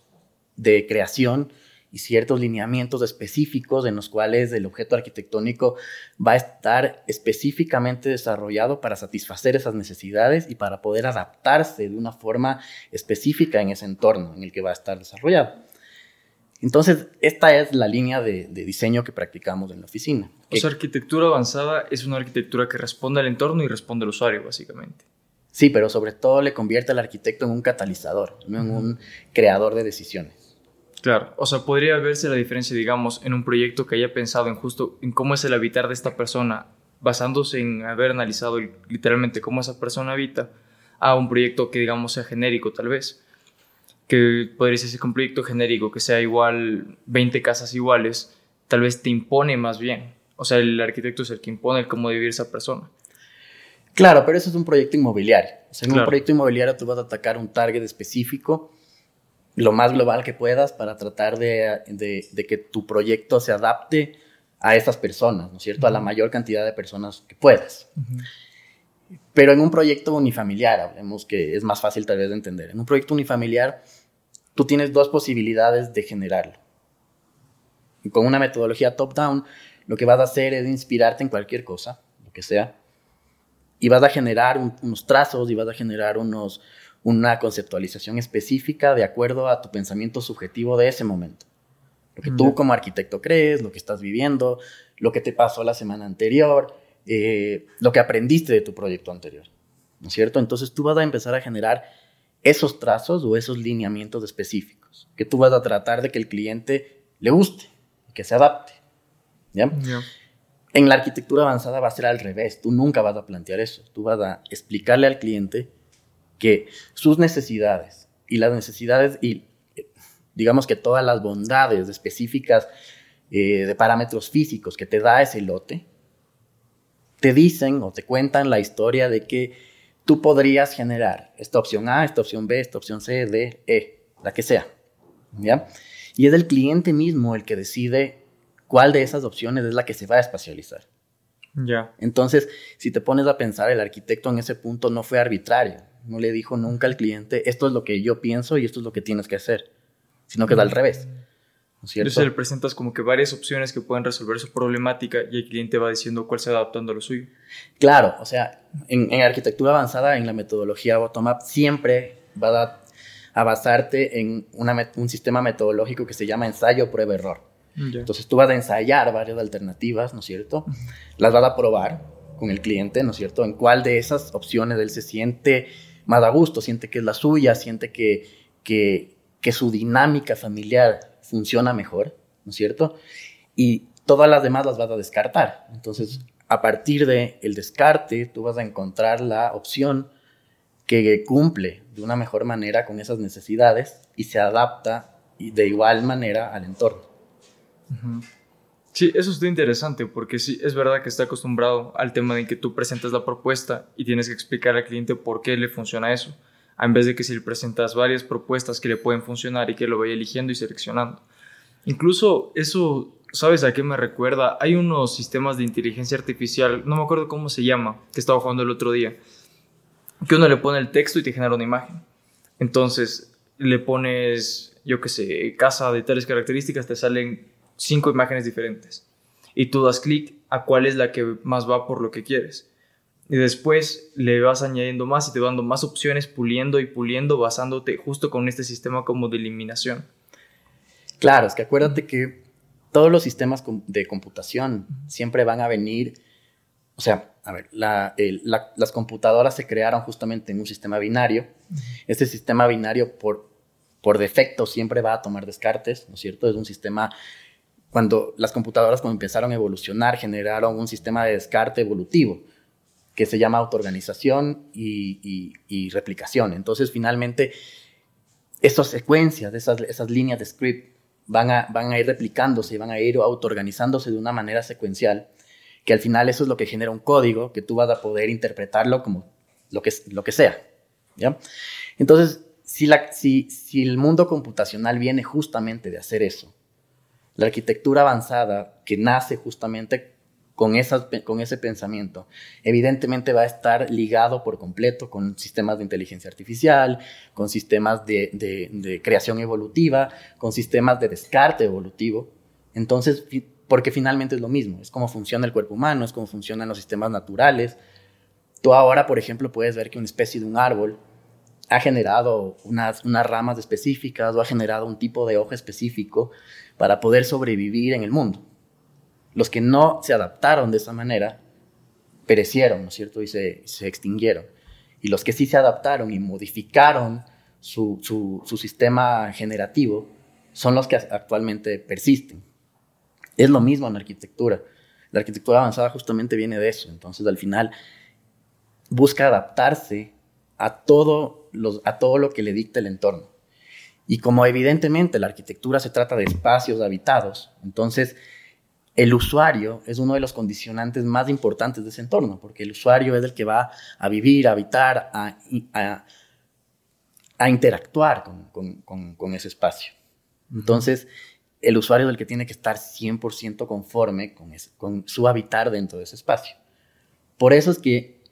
de creación y ciertos lineamientos específicos en los cuales el objeto arquitectónico va a estar específicamente desarrollado para satisfacer esas necesidades y para poder adaptarse de una forma específica en ese entorno en el que va a estar desarrollado. Entonces, esta es la línea de, diseño que practicamos en la oficina. O sea, arquitectura avanzada es una arquitectura que responde al entorno y responde al usuario, básicamente. Sí, pero sobre todo le convierte al arquitecto en un catalizador, no en un creador de decisiones. Claro, o sea, podría verse la diferencia, digamos, en un proyecto que haya pensado en justo en cómo es el habitar de esta persona, basándose en haber analizado literalmente cómo esa persona habita, a un proyecto que, digamos, sea genérico, tal vez. Que podría ser un proyecto genérico, que sea igual, 20 casas iguales, tal vez te impone más bien. O sea, el arquitecto es el que impone el cómo vivir esa persona. Claro, pero eso es un proyecto inmobiliario. O sea, en un proyecto inmobiliario tú vas a atacar un target específico lo más global que puedas para tratar de, que tu proyecto se adapte a esas personas, ¿no es cierto? A la mayor cantidad de personas que puedas. Pero en un proyecto unifamiliar, hablemos que es más fácil tal vez de entender. En un proyecto unifamiliar, tú tienes dos posibilidades de generarlo. Y con una metodología top-down, lo que vas a hacer es inspirarte en cualquier cosa, lo que sea, y vas a generar unos trazos y vas a generar unos, una conceptualización específica de acuerdo a tu pensamiento subjetivo de ese momento. Lo que tú como arquitecto crees, lo que estás viviendo, lo que te pasó la semana anterior, eh, lo que aprendiste de tu proyecto anterior. ¿No es cierto? Entonces tú vas a empezar a generar esos trazos o esos lineamientos específicos que tú vas a tratar de que el cliente le guste, que se adapte. ¿Ya? En la arquitectura avanzada va a ser al revés. Tú nunca vas a plantear eso. Tú vas a explicarle al cliente que sus necesidades y las necesidades y digamos que todas las bondades específicas eh, de parámetros físicos que te da ese lote, te dicen o te cuentan la historia de que tú podrías generar esta opción A, esta opción B, esta opción C, D, E, la que sea. ¿ya? Y es el cliente mismo el que decide cuál de esas opciones es la que se va a espacializar. Ya. Entonces, si te pones a pensar, el arquitecto en ese punto no fue arbitrario no le dijo nunca al cliente, esto es lo que yo pienso y esto es lo que tienes que hacer, sino que es al revés. ¿no es cierto? Entonces le presentas como que varias opciones que pueden resolver su problemática y el cliente va diciendo cuál se va adaptando a lo suyo. Claro, o sea, en, arquitectura avanzada, en la metodología bottom-up, siempre va a, a basarte en un sistema metodológico que se llama ensayo, prueba, error. Entonces tú vas a ensayar varias alternativas, ¿no es cierto? Las vas a probar con el cliente, ¿no es cierto? En cuál de esas opciones él se siente más a gusto, siente que es la suya, siente que, que, que su dinámica familiar funciona mejor, ¿no es cierto? Y todas las demás las vas a descartar. Entonces, a partir del el descarte, tú vas a encontrar la opción que cumple de una mejor manera con esas necesidades y se adapta de igual manera al entorno. Sí, eso está interesante porque sí, es verdad que está acostumbrado al tema de que tú presentas la propuesta y tienes que explicar al cliente por qué le funciona eso, en vez de que si le presentas varias propuestas que le pueden funcionar y que lo vaya eligiendo y seleccionando. Incluso eso, ¿sabes a qué me recuerda? Hay unos sistemas de inteligencia artificial, no me acuerdo cómo se llama, que estaba jugando el otro día, que uno le pone el texto y te genera una imagen. Entonces le pones yo qué sé, casa de tales características, te salen cinco imágenes diferentes. Y tú das clic a cuál es la que más va por lo que quieres. Y después le vas añadiendo más y te dando más opciones, puliendo y puliendo, basándote justo con este sistema como de eliminación. Claro, es que acuérdate que todos los sistemas de computación siempre van a venir, o sea, a ver, las computadoras se crearon justamente en un sistema binario. Este sistema binario por, por defecto siempre va a tomar descartes, ¿no es cierto? Es un sistema, cuando las computadoras cuando empezaron a evolucionar generaron un sistema de descarte evolutivo que se llama autoorganización y, y, replicación. Entonces, finalmente, esas secuencias, esas, esas líneas de script van a, van a ir replicándose, van a ir autoorganizándose de una manera secuencial, que al final eso es lo que genera un código que tú vas a poder interpretarlo como lo que, lo que sea. ¿ya? Entonces, si, la, si, si el mundo computacional viene justamente de hacer eso, la arquitectura avanzada que nace justamente con, esas, con ese pensamiento, evidentemente va a estar ligado por completo con sistemas de inteligencia artificial, con sistemas de, de, creación evolutiva, con sistemas de descarte evolutivo. Entonces, porque finalmente es lo mismo, es cómo funciona el cuerpo humano, es cómo funcionan los sistemas naturales. Tú ahora, por ejemplo, puedes ver que una especie de un árbol ha generado unas, unas ramas específicas o ha generado un tipo de hoja específico para poder sobrevivir en el mundo. Los que no se adaptaron de esa manera perecieron, ¿no es cierto? Y se, extinguieron. Y los que sí se adaptaron y modificaron su, sistema generativo son los que actualmente persisten. Es lo mismo en arquitectura. La arquitectura avanzada justamente viene de eso. Entonces, al final, busca adaptarse a todo, a todo lo que le dicta el entorno. Y como evidentemente la arquitectura se trata de espacios habitados, entonces el usuario es uno de los condicionantes más importantes de ese entorno, porque el usuario es el que va a vivir, a habitar, a, a, interactuar con, con, con, ese espacio. Entonces, el usuario es el que tiene que estar 100% conforme con, con su habitar dentro de ese espacio. Por eso es que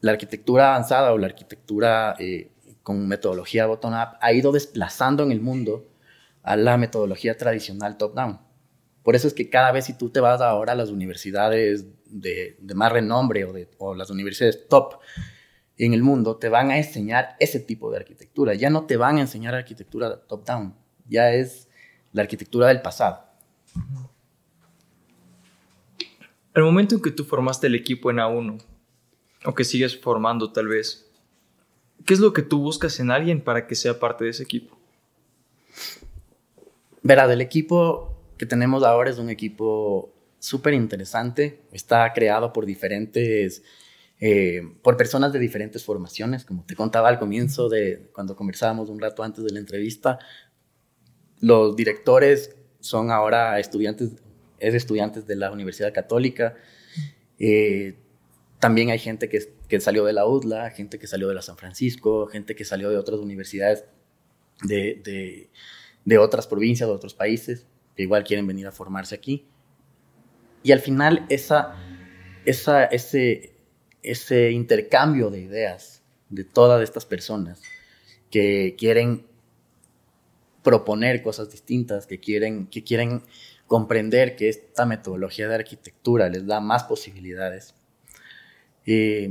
la arquitectura avanzada o la arquitectura eh, con metodología bottom-up ha ido desplazando en el mundo a la metodología tradicional top-down. Por eso es que cada vez si tú te vas ahora a las universidades de, más renombre o, de, o las universidades top en el mundo, te van a enseñar ese tipo de arquitectura. Ya no te van a enseñar arquitectura top-down, ya es la arquitectura del pasado. Al momento en que tú formaste el equipo en A1, o que sigues formando tal vez, ¿qué es lo que tú buscas en alguien para que sea parte de ese equipo? Verá, del equipo que tenemos ahora es un equipo súper interesante. Está creado por diferentes, eh, por personas de diferentes formaciones. Como te contaba al comienzo de cuando conversábamos un rato antes de la entrevista, los directores son ahora estudiantes, es estudiantes de la Universidad Católica. Eh, también hay gente que, salió de la UDLA, gente que salió de la San Francisco, gente que salió de otras universidades de, otras provincias, de otros países que igual quieren venir a formarse aquí. Y al final esa, ese, ese intercambio de ideas de todas estas personas que quieren proponer cosas distintas, que quieren, que quieren comprender que esta metodología de arquitectura les da más posibilidades. Eh,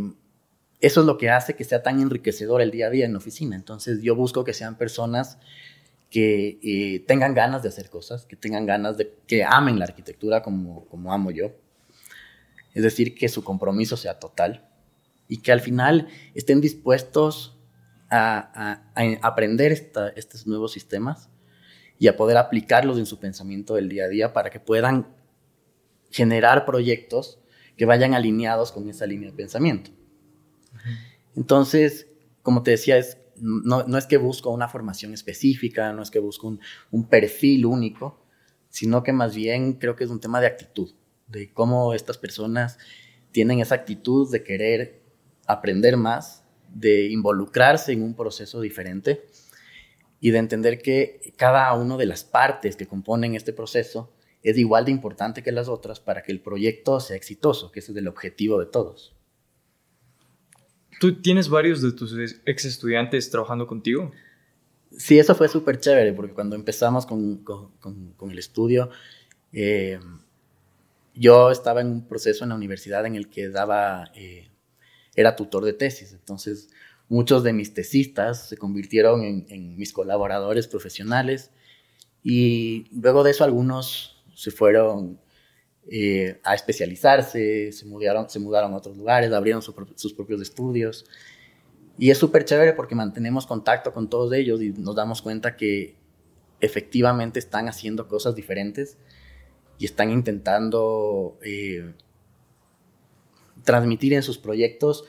eso es lo que hace que sea tan enriquecedor el día a día en la oficina. Entonces yo busco que sean personas que eh, tengan ganas de hacer cosas, que tengan ganas de, que amen la arquitectura como, como amo yo. Es decir, que su compromiso sea total y que al final estén dispuestos a, aprender estos nuevos sistemas y a poder aplicarlos en su pensamiento del día a día para que puedan generar proyectos que vayan alineados con esa línea de pensamiento. Entonces, como te decía, es no, es que busco una formación específica, no es que busco un, perfil único, sino que más bien creo que es un tema de actitud, de cómo estas personas tienen esa actitud de querer aprender más, de involucrarse en un proceso diferente y de entender que cada una de las partes que componen este proceso es igual de importante que las otras para que el proyecto sea exitoso, que ese es el objetivo de todos. ¿Tú tienes varios de tus ex estudiantes trabajando contigo? Sí, eso fue súper chévere, porque cuando empezamos con, con, con, el estudio, eh, yo estaba en un proceso en la universidad en el que daba, eh, era tutor de tesis, entonces muchos de mis tesistas se convirtieron en, en, mis colaboradores profesionales y luego de eso algunos se fueron eh, a especializarse, se mudaron, se mudaron a otros lugares, abrieron sus propios estudios. Y es súper chévere porque mantenemos contacto con todos ellos y nos damos cuenta que efectivamente están haciendo cosas diferentes y están intentando eh, transmitir en sus proyectos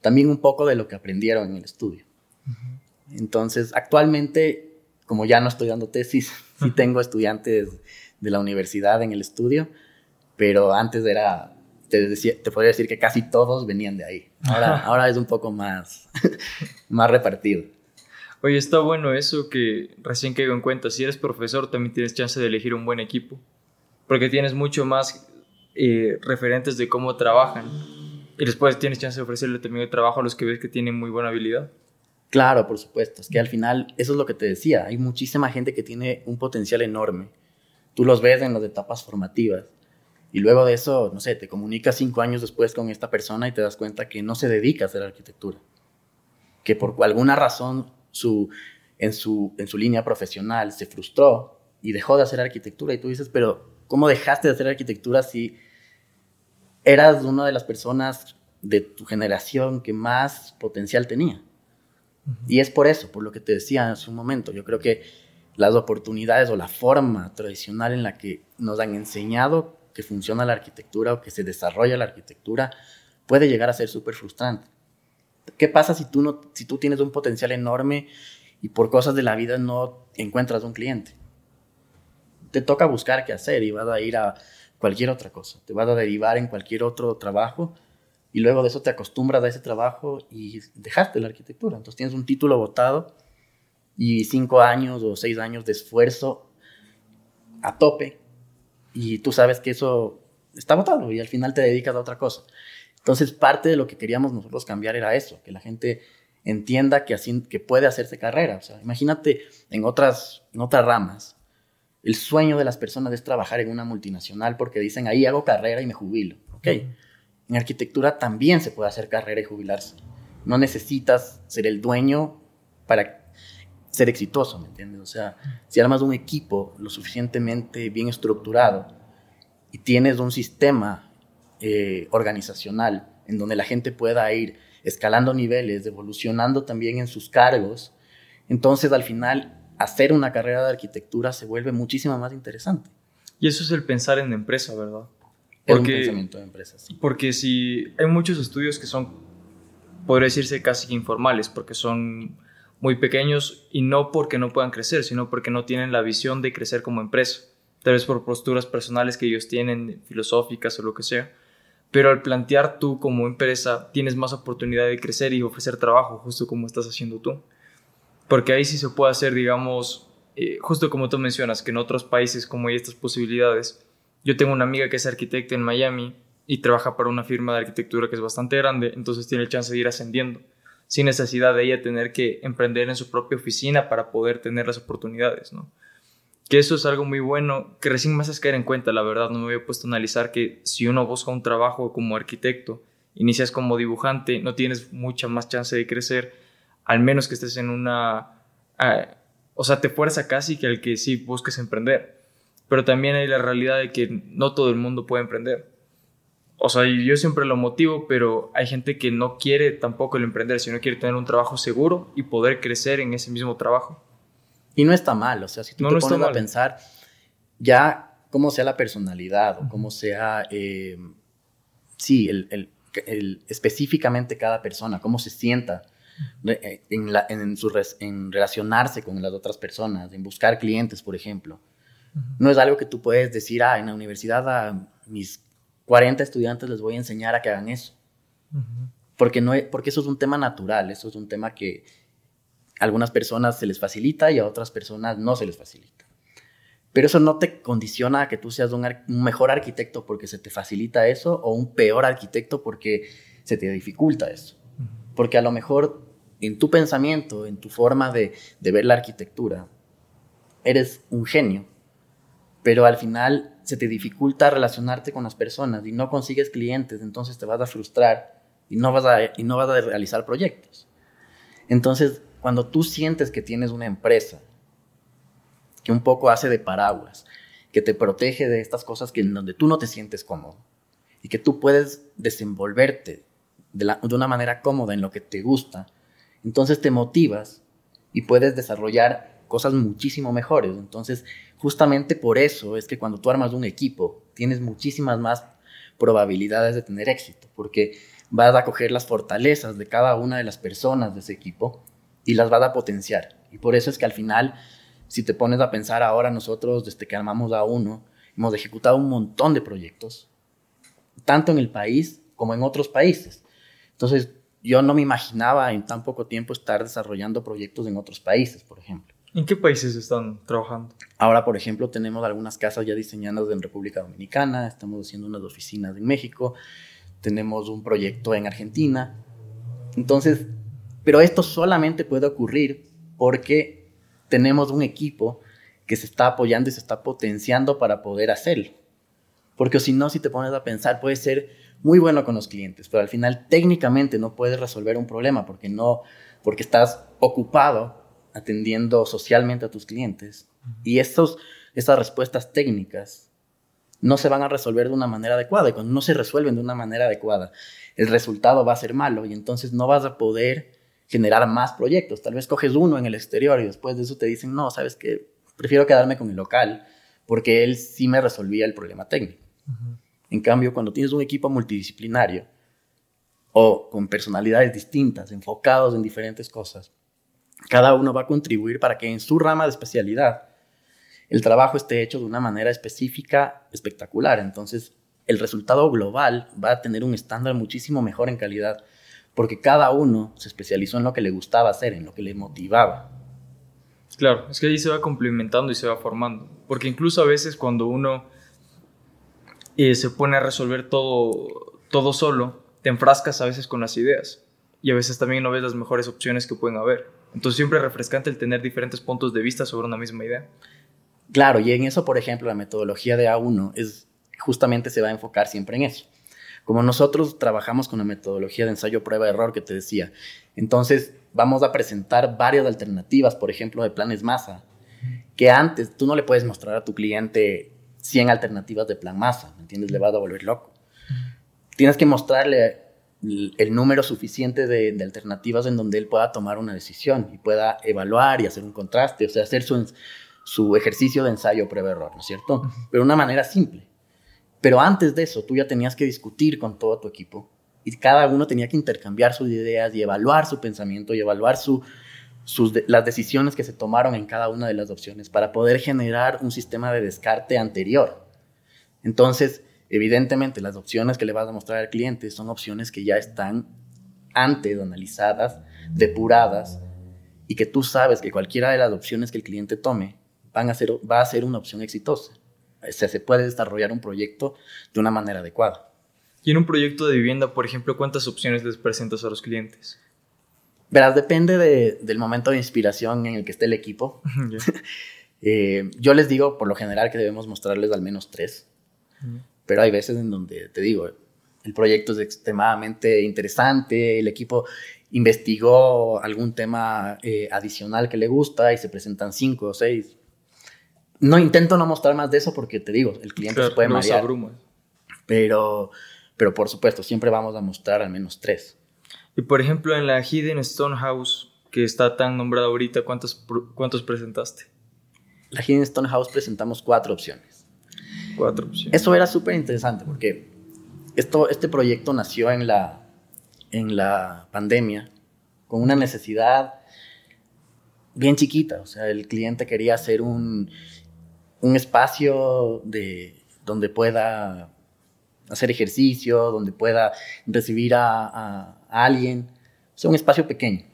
también un poco de lo que aprendieron en el estudio. Entonces, actualmente, como ya no estoy dando tesis, *laughs* sí tengo estudiantes de la universidad en el estudio, pero antes era, te, decía, te podría decir que casi todos venían de ahí. Ahora, ahora es un poco más, *laughs* más repartido. Oye, está bueno eso que recién caigo en cuenta. Si eres profesor, también tienes chance de elegir un buen equipo, porque tienes mucho más eh, referentes de cómo trabajan. Y después tienes chance de ofrecerle también el trabajo a los que ves que tienen muy buena habilidad. Claro, por supuesto. Es que al final, eso es lo que te decía. Hay muchísima gente que tiene un potencial enorme. Tú los ves en las etapas formativas. Y luego de eso, no sé, te comunicas cinco años después con esta persona y te das cuenta que no se dedica a hacer arquitectura. Que por alguna razón su, en, su, en su línea profesional se frustró y dejó de hacer arquitectura. Y tú dices, pero ¿cómo dejaste de hacer arquitectura si eras una de las personas de tu generación que más potencial tenía? Y es por eso, por lo que te decía en su momento. Yo creo que las oportunidades o la forma tradicional en la que nos han enseñado que funciona la arquitectura o que se desarrolla la arquitectura puede llegar a ser súper frustrante. ¿Qué pasa si tú, no, si tú tienes un potencial enorme y por cosas de la vida no encuentras un cliente? Te toca buscar qué hacer y vas a ir a cualquier otra cosa. Te vas a derivar en cualquier otro trabajo y luego de eso te acostumbras a ese trabajo y dejaste la arquitectura. Entonces tienes un título votado y cinco años o seis años de esfuerzo a tope y tú sabes que eso está votado y al final te dedicas a otra cosa. Entonces, parte de lo que queríamos nosotros cambiar era eso, que la gente entienda que, así, que puede hacerse carrera. O sea, imagínate en otras, en otras ramas, el sueño de las personas es trabajar en una multinacional porque dicen, ahí hago carrera y me jubilo. Ok, en arquitectura también se puede hacer carrera y jubilarse. No necesitas ser el dueño para ser exitoso, ¿me entiendes? O sea, si armas un equipo lo suficientemente bien estructurado y tienes un sistema eh, organizacional en donde la gente pueda ir escalando niveles, evolucionando también en sus cargos, entonces al final hacer una carrera de arquitectura se vuelve muchísimo más interesante. Y eso es el pensar en empresa, ¿verdad? Porque, es un pensamiento de empresa, sí. Porque si hay muchos estudios que son, podría decirse casi informales, porque son muy pequeños y no porque no puedan crecer, sino porque no tienen la visión de crecer como empresa, tal vez por posturas personales que ellos tienen, filosóficas o lo que sea. Pero al plantear tú como empresa, tienes más oportunidad de crecer y ofrecer trabajo, justo como estás haciendo tú. Porque ahí sí se puede hacer, digamos, eh, justo como tú mencionas, que en otros países como hay estas posibilidades. Yo tengo una amiga que es arquitecta en Miami y trabaja para una firma de arquitectura que es bastante grande, entonces tiene el chance de ir ascendiendo sin necesidad de ella tener que emprender en su propia oficina para poder tener las oportunidades, ¿no? Que eso es algo muy bueno, que recién me haces caer en cuenta, la verdad, no me había puesto a analizar que si uno busca un trabajo como arquitecto, inicias como dibujante, no tienes mucha más chance de crecer, al menos que estés en una... Ah, o sea, te fuerza casi que el que sí busques emprender. Pero también hay la realidad de que no todo el mundo puede emprender o sea, yo siempre lo motivo, pero hay gente que no quiere tampoco el emprender, sino quiere tener un trabajo seguro y poder crecer en ese mismo trabajo. Y no está mal, o sea, si tú te pones a pensar, ya como sea la personalidad o como sea, eh, sí, el, específicamente cada persona, cómo se sienta eh, en, la, en, su, en relacionarse con las otras personas, en buscar clientes, por ejemplo. No es algo que tú puedes decir, ah, en la universidad a mis 40 estudiantes les voy a enseñar a que hagan eso. porque, no, porque eso es un tema natural, eso es un tema que a algunas personas se les facilita y a otras personas no se les facilita. Pero eso no te condiciona a que tú seas un, mejor arquitecto porque se te facilita eso o un peor arquitecto porque se te dificulta eso. Porque a lo mejor en tu pensamiento, en tu forma de, de ver la arquitectura, eres un genio, pero al final se te dificulta relacionarte con las personas y no consigues clientes, entonces te vas a frustrar y no vas a, y no vas a realizar proyectos. Entonces, cuando tú sientes que tienes una empresa que un poco hace de paraguas, que te protege de estas cosas que en donde tú no te sientes cómodo y que tú puedes desenvolverte de, de una manera cómoda en lo que te gusta, entonces te motivas y puedes desarrollar cosas muchísimo mejores. Entonces, justamente por eso es que cuando tú armas un equipo, tienes muchísimas más probabilidades de tener éxito, porque vas a coger las fortalezas de cada una de las personas de ese equipo y las vas a potenciar. Y por eso es que al final, si te pones a pensar ahora nosotros, desde que armamos a uno, hemos ejecutado un montón de proyectos, tanto en el país como en otros países. Entonces, yo no me imaginaba en tan poco tiempo estar desarrollando proyectos en otros países, por ejemplo. ¿En qué países están trabajando? Ahora, por ejemplo, tenemos algunas casas ya diseñadas en República Dominicana, estamos haciendo unas oficinas en México, tenemos un proyecto en Argentina. Entonces, pero esto solamente puede ocurrir porque tenemos un equipo que se está apoyando y se está potenciando para poder hacerlo. Porque si no, si te pones a pensar, puede ser muy bueno con los clientes, pero al final técnicamente no puedes resolver un problema porque no, porque estás ocupado atendiendo socialmente a tus clientes. Y estos, estas respuestas técnicas no se van a resolver de una manera adecuada. Y cuando no se resuelven de una manera adecuada, el resultado va a ser malo y entonces no vas a poder generar más proyectos. Tal vez coges uno en el exterior y después de eso te dicen, no, sabes que prefiero quedarme con el local porque él sí me resolvía el problema técnico. En cambio, cuando tienes un equipo multidisciplinario o con personalidades distintas, enfocados en diferentes cosas, cada uno va a contribuir para que en su rama de especialidad el trabajo esté hecho de una manera específica, espectacular. Entonces, el resultado global va a tener un estándar muchísimo mejor en calidad, porque cada uno se especializó en lo que le gustaba hacer, en lo que le motivaba. Claro, es que ahí se va complementando y se va formando, porque incluso a veces cuando uno eh, se pone a resolver todo, todo solo, te enfrascas a veces con las ideas y a veces también no ves las mejores opciones que pueden haber. Entonces siempre es refrescante el tener diferentes puntos de vista sobre una misma idea. Claro, y en eso, por ejemplo, la metodología de A1 es justamente se va a enfocar siempre en eso. Como nosotros trabajamos con la metodología de ensayo prueba error que te decía, entonces vamos a presentar varias alternativas, por ejemplo, de planes masa, que antes tú no le puedes mostrar a tu cliente 100 alternativas de plan masa, ¿me entiendes? Le vas a volver loco. Tienes que mostrarle el número suficiente de, alternativas en donde él pueda tomar una decisión y pueda evaluar y hacer un contraste, o sea, hacer su, su ejercicio de ensayo prueba-error, ¿no es cierto? Pero de una manera simple. Pero antes de eso, tú ya tenías que discutir con todo tu equipo y cada uno tenía que intercambiar sus ideas y evaluar su pensamiento y evaluar su, sus las decisiones que se tomaron en cada una de las opciones para poder generar un sistema de descarte anterior. Entonces, Evidentemente, las opciones que le vas a mostrar al cliente son opciones que ya están antes analizadas, depuradas, y que tú sabes que cualquiera de las opciones que el cliente tome van a ser, va a ser una opción exitosa. O sea, se puede desarrollar un proyecto de una manera adecuada. Y en un proyecto de vivienda, por ejemplo, ¿cuántas opciones les presentas a los clientes? Verás, depende del momento de inspiración en el que esté el equipo. *laughs* *laughs* Eh, yo les digo, por lo general, que debemos mostrarles al menos tres pero hay veces en donde, te digo, el proyecto es extremadamente interesante, el equipo investigó algún tema eh, adicional que le gusta y se presentan cinco o seis. No intento no mostrar más de eso porque te digo, el cliente se puede no marear. Pero, pero por supuesto, siempre vamos a mostrar al menos tres. Y por ejemplo, en la Hidden Stone House, que está tan nombrada ahorita, ¿cuántos, cuántos presentaste? La Hidden Stone House presentamos cuatro opciones. Eso era súper interesante porque esto, este proyecto nació en la, en la pandemia con una necesidad bien chiquita. O sea, el cliente quería hacer un, un espacio de, donde pueda hacer ejercicio, donde pueda recibir a, a, alguien. O sea, un espacio pequeño.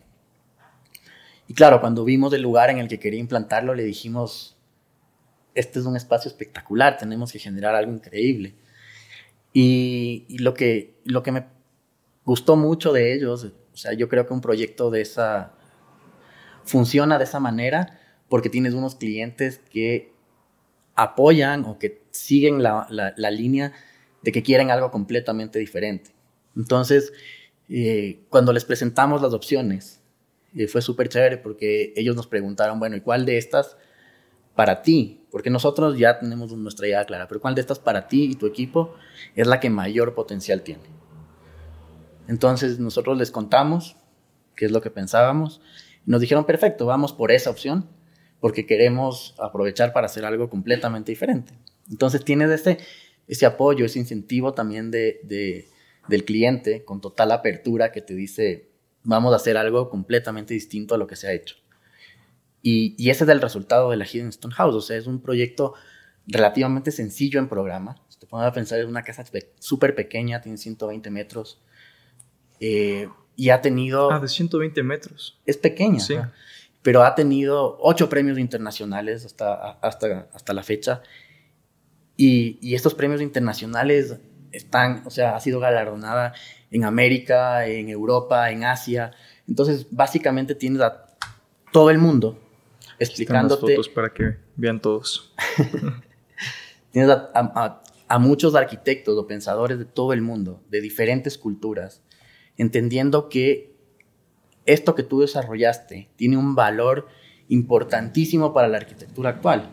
Y claro, cuando vimos el lugar en el que quería implantarlo, le dijimos, este es un espacio espectacular, tenemos que generar algo increíble. Y, lo, que, lo que me gustó mucho de ellos, o sea, yo creo que un proyecto de esa funciona de esa manera porque tienes unos clientes que apoyan o que siguen la, la, línea de que quieren algo completamente diferente. Entonces, eh, cuando les presentamos las opciones, eh, fue súper chévere porque ellos nos preguntaron, bueno, ¿y cuál de estas para ti? Porque nosotros ya tenemos nuestra idea clara, pero ¿cuál de estas para ti y tu equipo es la que mayor potencial tiene? Entonces nosotros les contamos qué es lo que pensábamos y nos dijeron, perfecto, vamos por esa opción porque queremos aprovechar para hacer algo completamente diferente. Entonces tienes ese, ese apoyo, ese incentivo también de, del cliente con total apertura que te dice, vamos a hacer algo completamente distinto a lo que se ha hecho. Y, y ese es el resultado de la Hidden Stone House, o sea, es un proyecto relativamente sencillo en programa. Si te pones a pensar, es una casa súper pequeña, tiene 120 metros. Eh, y ha tenido... Ah, de 120 metros. Es pequeña. Sí pero ha tenido ocho premios internacionales hasta, hasta, hasta la fecha. Y, y, estos premios internacionales están, o sea, ha sido galardonada en América, en Europa, en Asia. Entonces, básicamente tienes a todo el mundo explicándote. Las fotos para que vean todos. *laughs* tienes a, a, a muchos arquitectos o pensadores de todo el mundo, de diferentes culturas, entendiendo que esto que tú desarrollaste tiene un valor importantísimo para la arquitectura actual.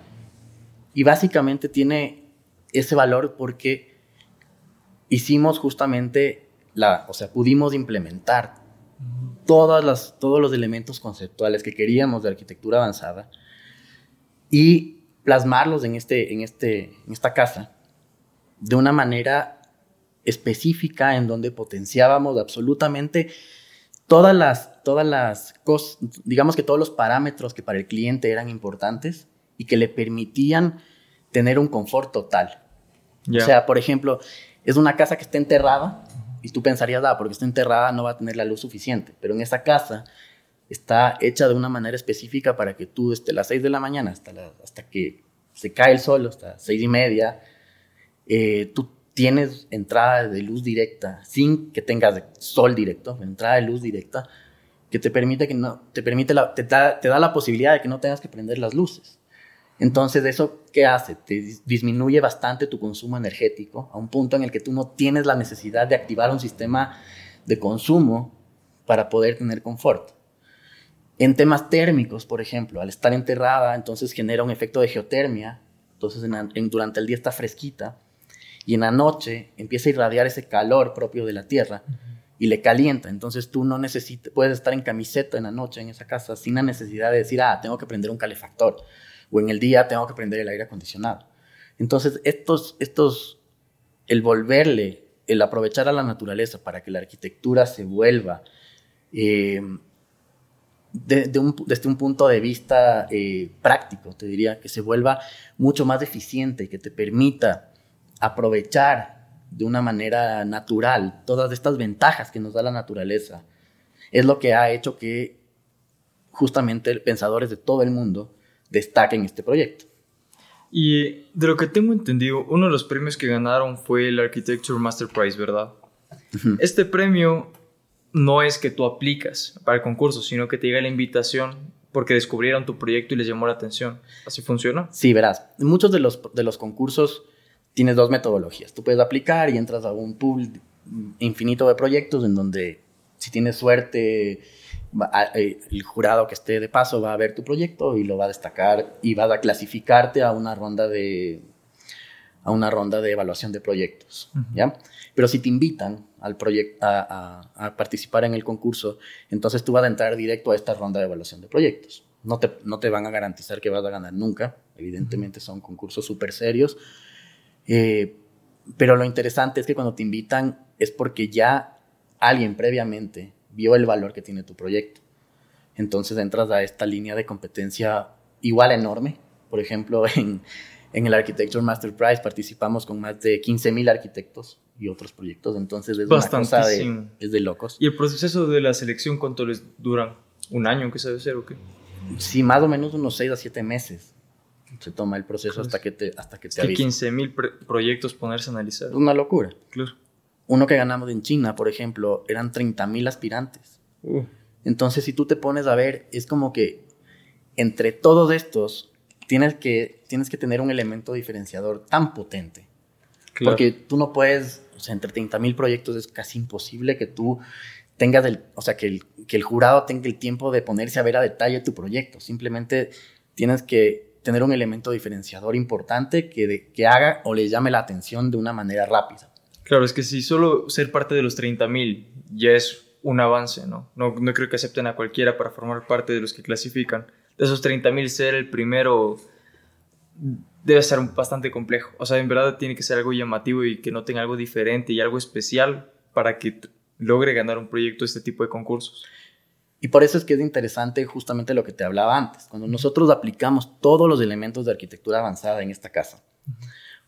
Y básicamente tiene ese valor porque hicimos justamente la, o sea, pudimos implementar todas las, todos los elementos conceptuales que queríamos de arquitectura avanzada y plasmarlos en, este, en, este, en esta casa de una manera específica en donde potenciábamos absolutamente todas las, todas las cosas, digamos que todos los parámetros que para el cliente eran importantes y que le permitían tener un confort total. O sea, por ejemplo, es una casa que está enterrada y tú pensarías, ah, porque está enterrada no va a tener la luz suficiente, pero en esa casa está hecha de una manera específica para que tú desde las 6 de la mañana hasta, hasta que se cae el sol, hasta seis y media, eh, tú tienes entrada de luz directa sin que tengas sol directo, entrada de luz directa, que te permite, que no, te, permite la, te, da, te da la posibilidad de que no tengas que prender las luces. Entonces, ¿eso qué hace? Te disminuye bastante tu consumo energético a un punto en el que tú no tienes la necesidad de activar un sistema de consumo para poder tener confort. En temas térmicos, por ejemplo, al estar enterrada, entonces genera un efecto de geotermia, entonces en, durante el día está fresquita, y en la noche empieza a irradiar ese calor propio de la tierra y le calienta. Entonces tú no necesitas, puedes estar en camiseta en la noche en esa casa sin la necesidad de decir, ah, tengo que prender un calefactor o en el día tengo que prender el aire acondicionado. Entonces estos, estos, el volverle, el aprovechar a la naturaleza para que la arquitectura se vuelva eh, un, desde un punto de vista eh, práctico, te diría, que se vuelva mucho más eficiente y que te permita aprovechar de una manera natural todas estas ventajas que nos da la naturaleza, es lo que ha hecho que justamente pensadores de todo el mundo destaquen este proyecto. Y de lo que tengo entendido, uno de los premios que ganaron fue el Architecture Master Prize, ¿verdad? Este premio no es que tú aplicas para el concurso, sino que te llega la invitación porque descubrieron tu proyecto y les llamó la atención. ¿Así funciona? Sí, verás. Muchos de los, de los concursos tienes dos metodologías. Tú puedes aplicar y entras a un pool infinito de proyectos en donde si tienes suerte, eh, el jurado que esté de paso va a ver tu proyecto y lo va a destacar y va a clasificarte a una ronda de a una ronda de evaluación de proyectos, ¿ya? Pero si te invitan al proyecto a, a, participar en el concurso, entonces tú vas a entrar directo a esta ronda de evaluación de proyectos. No te, no te van a garantizar que vas a ganar nunca, evidentemente son concursos súper serios, eh, pero lo interesante es que cuando te invitan es porque ya alguien previamente vio el valor que tiene tu proyecto. Entonces entras a esta línea de competencia igual enorme. Por ejemplo, *laughs* en, en el Architecture Master Prize participamos con más de 15.000 arquitectos y otros proyectos. Entonces es una cosa de, es de locos. ¿Y el proceso de la selección cuánto les dura? ¿Un año que sabe ser o qué? Sí, más o menos unos 6 a 7 meses se toma el proceso hasta que te, hasta que te es que 15 mil proyectos ponerse a analizar. Es una locura. Claro. Uno que ganamos en China, por ejemplo, eran 30 mil aspirantes. Uh. Entonces, si tú te pones a ver, es como que entre todos estos tienes que, tienes que tener un elemento diferenciador tan potente. Porque tú no puedes, o sea, entre 30 mil proyectos es casi imposible que tú tengas el, o sea, que el, que el jurado tenga el tiempo de ponerse a ver a detalle tu proyecto. Simplemente tienes que tener un elemento diferenciador importante que, que haga o le llame la atención de una manera rápida. Claro, es que si solo ser parte de los 30 mil ya es un avance, ¿no? ¿no? No creo que acepten a cualquiera para formar parte de los que clasifican. De esos 30 mil, ser el primero debe ser bastante complejo. O sea, en verdad tiene que ser algo llamativo y que no tenga algo diferente y algo especial para que logre ganar un proyecto de este tipo de concursos. Y por eso es que es interesante justamente lo que te hablaba antes, cuando nosotros aplicamos todos los elementos de arquitectura avanzada en esta casa.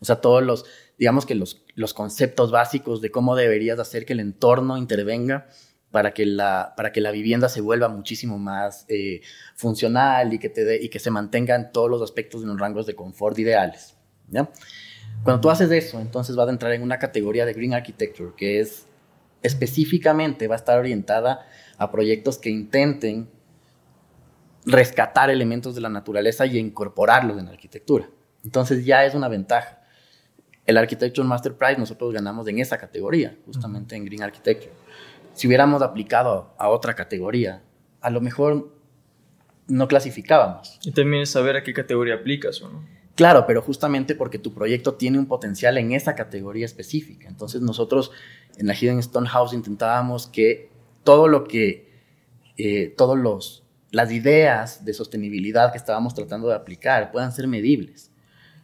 O sea, todos los, digamos que los, los conceptos básicos de cómo deberías hacer que el entorno intervenga para que la, para que la vivienda se vuelva muchísimo más eh, funcional y que, te y que se mantenga en todos los aspectos en los rangos de confort ideales. ¿ya? Cuando tú haces eso, entonces vas a entrar en una categoría de Green Architecture que es específicamente va a estar orientada a proyectos que intenten rescatar elementos de la naturaleza y incorporarlos en la arquitectura. Entonces ya es una ventaja. El Architecture Master Prize nosotros ganamos en esa categoría, justamente en Green Architecture si hubiéramos aplicado a otra categoría, a lo mejor no clasificábamos. Y también es saber a qué categoría aplicas o no. Claro, pero justamente porque tu proyecto tiene un potencial en esa categoría específica. Entonces nosotros en la Hidden Stone House intentábamos que todo lo que, eh, todos los, las ideas de sostenibilidad que estábamos tratando de aplicar puedan ser medibles.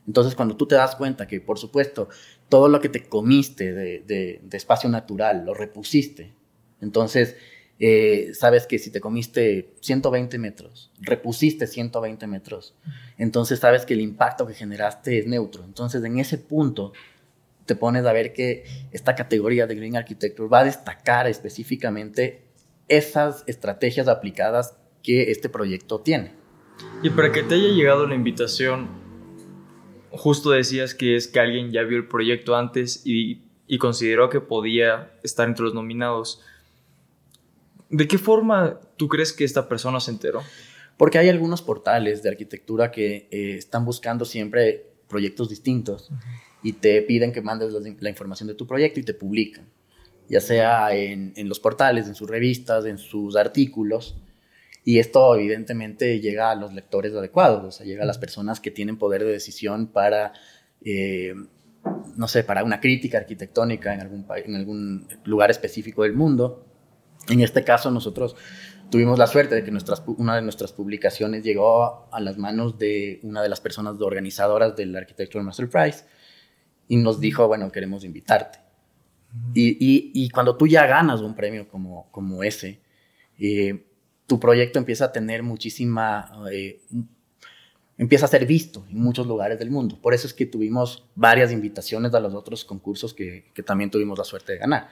Entonces cuando tú te das cuenta que, por supuesto, todo lo que te comiste de, de espacio natural lo repusiste entonces, eh, sabes que si te comiste 120 metros, repusiste 120 metros, entonces sabes que el impacto que generaste es neutro. Entonces, en ese punto, te pones a ver que esta categoría de Green Architecture va a destacar específicamente esas estrategias aplicadas que este proyecto tiene. Y para que te haya llegado la invitación, justo decías que es que alguien ya vio el proyecto antes y, y consideró que podía estar entre los nominados. ¿De qué forma tú crees que esta persona se enteró? Porque hay algunos portales de arquitectura que eh, están buscando siempre proyectos distintos y te piden que mandes la, información de tu proyecto y te publican, ya sea en, los portales, en sus revistas, en sus artículos. Y esto evidentemente llega a los lectores adecuados, o sea, llega a las personas que tienen poder de decisión para, eh, no sé, para una crítica arquitectónica en algún, en algún lugar específico del mundo. En este caso nosotros tuvimos la suerte de que nuestras, una de nuestras publicaciones llegó a las manos de una de las personas organizadoras del Architectural Master Prize y nos dijo, bueno, queremos invitarte. y, y, cuando tú ya ganas un premio como, como ese, eh, tu proyecto empieza a tener muchísima, eh, empieza a ser visto en muchos lugares del mundo. Por eso es que tuvimos varias invitaciones a los otros concursos que, también tuvimos la suerte de ganar.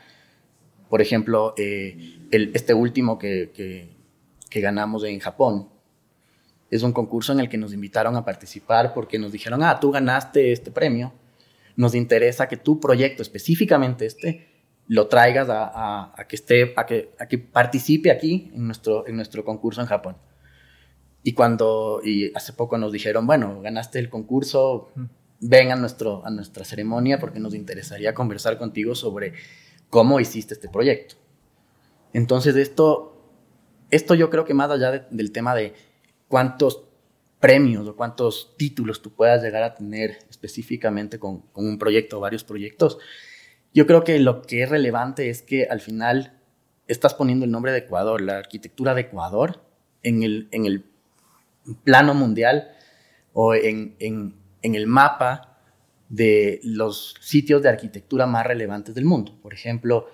Por ejemplo, eh, este último que, que, ganamos en Japón es un concurso en el que nos invitaron a participar porque nos dijeron, ah, tú ganaste este premio, nos interesa que tu proyecto, específicamente este, lo traigas a, a, que, esté, a, que, a que participe aquí en nuestro, en nuestro concurso en Japón. Y cuando, y hace poco nos dijeron, bueno, ganaste el concurso, ven a, nuestro, a nuestra ceremonia porque nos interesaría conversar contigo sobre cómo hiciste este proyecto. Entonces, esto, esto yo creo que más allá del tema de cuántos premios o cuántos títulos tú puedas llegar a tener específicamente con, un proyecto o varios proyectos, yo creo que lo que es relevante es que al final estás poniendo el nombre de Ecuador, la arquitectura de Ecuador, en el, en el plano mundial o en, en, en el mapa de los sitios de arquitectura más relevantes del mundo. Por ejemplo,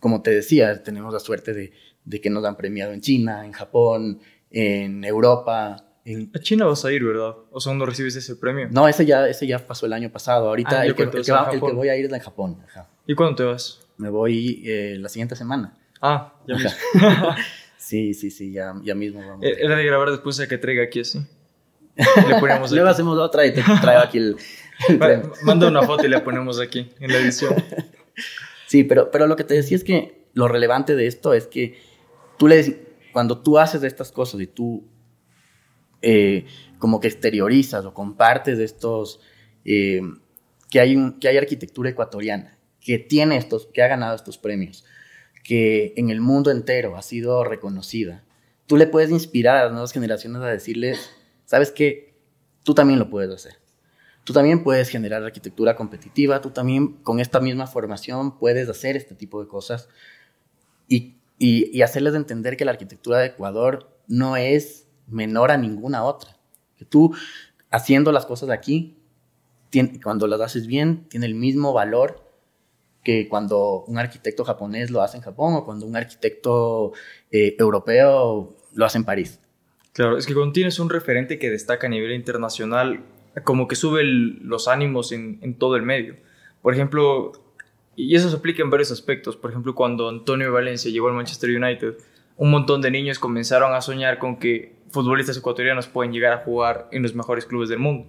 como te decía, tenemos la suerte de, que nos han premiado en China, en Japón, en Europa. En... A China vas a ir, ¿verdad? ¿O sea, no recibes ese premio? No, ese ya, ese ya pasó el año pasado. Ahorita ah, el, que, voy a ir es en Japón. ¿Y cuándo te vas? Me voy eh, la siguiente semana. Ah, ya mismo. *laughs* sí, sí, sí, ya, ya mismo vamos. Eh, era de grabar después de que traiga aquí así. *laughs* Le ponemos Luego hacemos otra y te traigo aquí el, Manda una foto y la ponemos aquí en la edición. *laughs* Sí, pero, pero lo que te decía es que lo relevante de esto es que tú le, cuando tú haces estas cosas y tú eh, como que exteriorizas o compartes estos, eh, que, hay un, que hay arquitectura ecuatoriana, que tiene estos, que ha ganado estos premios, que en el mundo entero ha sido reconocida. Tú le puedes inspirar a las nuevas generaciones a decirles, sabes qué, tú también lo puedes hacer. Tú también puedes generar arquitectura competitiva, tú también con esta misma formación puedes hacer este tipo de cosas y, y, y hacerles entender que la arquitectura de Ecuador no es menor a ninguna otra. Que tú, haciendo las cosas aquí, cuando las haces bien, tiene el mismo valor que cuando un arquitecto japonés lo hace en Japón o cuando un arquitecto eh, europeo lo hace en París. Claro, es que cuando tienes un referente que destaca a nivel internacional, como que sube los ánimos en, en, todo el medio. Por ejemplo, y eso se aplica en varios aspectos. Por ejemplo, cuando Antonio Valencia llegó al Manchester United, un montón de niños comenzaron a soñar con que futbolistas ecuatorianos pueden llegar a jugar en los mejores clubes del mundo.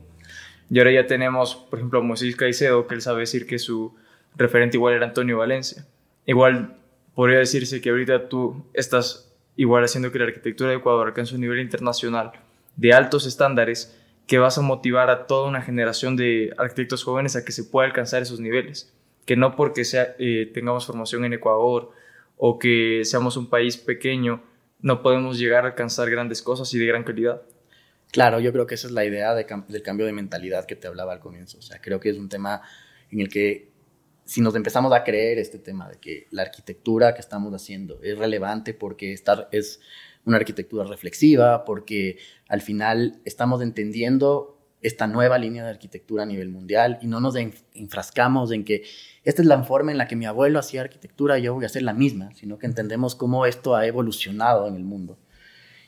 Y ahora ya tenemos, por ejemplo, a Moisés Caicedo, que él sabe decir que su referente igual era Antonio Valencia. Igual podría decirse que ahorita tú estás igual haciendo que la arquitectura de Ecuador alcance un nivel internacional de altos estándares que vas a motivar a toda una generación de arquitectos jóvenes a que se pueda alcanzar esos niveles. Que no porque sea, eh, tengamos formación en Ecuador o que seamos un país pequeño, no podemos llegar a alcanzar grandes cosas y de gran calidad. Claro, yo creo que esa es la idea de, del cambio de mentalidad que te hablaba al comienzo. O sea, creo que es un tema en el que si nos empezamos a creer este tema de que la arquitectura que estamos haciendo es relevante porque estar, es una arquitectura reflexiva, porque al final estamos entendiendo esta nueva línea de arquitectura a nivel mundial y no nos enfrascamos en que esta es la forma en la que mi abuelo hacía arquitectura yo voy a hacer la misma, sino que entendemos cómo esto ha evolucionado en el mundo.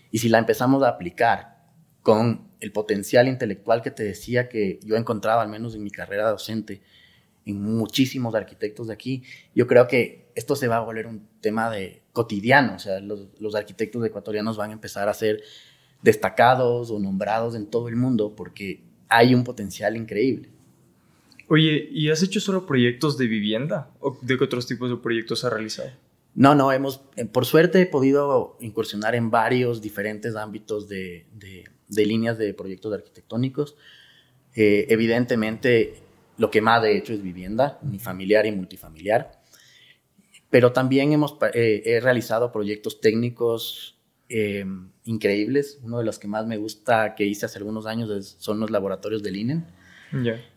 Y si la empezamos a aplicar con el potencial intelectual que te decía que yo encontraba, al menos en mi carrera docente, en muchísimos arquitectos de aquí, yo creo que esto se va a volver un tema de cotidiano, o sea, los, los arquitectos ecuatorianos van a empezar a ser destacados o nombrados en todo el mundo porque hay un potencial increíble. Oye, ¿y has hecho solo proyectos de vivienda o de qué otros tipos de proyectos has realizado? No, no, hemos, eh, por suerte he podido incursionar en varios diferentes ámbitos de, de, líneas de proyectos arquitectónicos. Eh, evidentemente, lo que más he hecho es vivienda, unifamiliar y multifamiliar, pero también hemos, eh, he realizado proyectos técnicos increíbles. Uno de los que más me gusta que hice hace algunos años son los laboratorios del INEN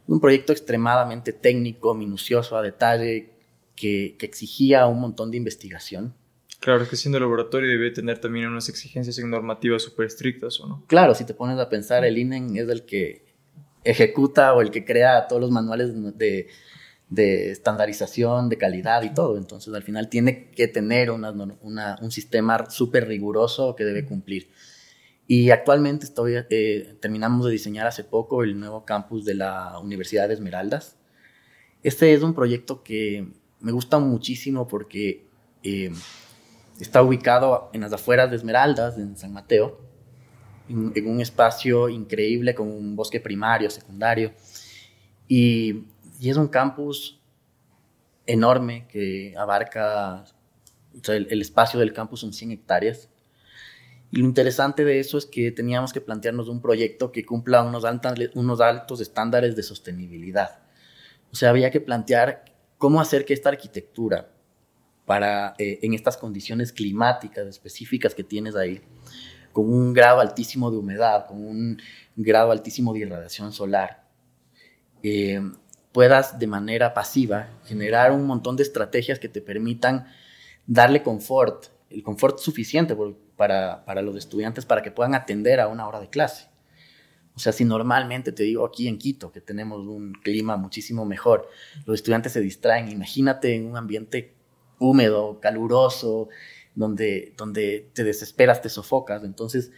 un proyecto extremadamente técnico, minucioso, a detalle, que, exigía un montón de investigación. Claro, es que siendo laboratorio debe tener también unas exigencias normativas súper estrictas, ¿o no? Claro, si te pones a pensar, el INEN es el que ejecuta o el que crea todos los manuales de, de estandarización, de calidad y todo. Entonces, al final tiene que tener un sistema súper riguroso que debe cumplir. Y actualmente estoy, eh, terminamos de diseñar hace poco el nuevo campus de la Universidad de Esmeraldas. Este es un proyecto que me gusta muchísimo porque eh, está ubicado en las afueras de Esmeraldas, en San Mateo, en, un espacio increíble con un bosque primario, secundario. Y, y es un campus enorme que abarca, o sea, el, el, espacio del campus son 100 hectáreas y lo interesante de eso es que teníamos que plantearnos un proyecto que cumpla unos, unos altos estándares de sostenibilidad. O sea, había que plantear cómo hacer que esta arquitectura, para, eh, en estas condiciones climáticas específicas que tienes ahí, con un grado altísimo de humedad, con un grado altísimo de irradiación solar, eh, puedas de manera pasiva generar un montón de estrategias que te permitan darle confort, el confort suficiente, para, para los estudiantes para que puedan atender a una hora de clase. O sea, si normalmente te digo aquí en Quito, que tenemos un clima muchísimo mejor, los estudiantes se distraen, imagínate en un ambiente húmedo, caluroso, donde, donde te desesperas, te sofocas. Entonces,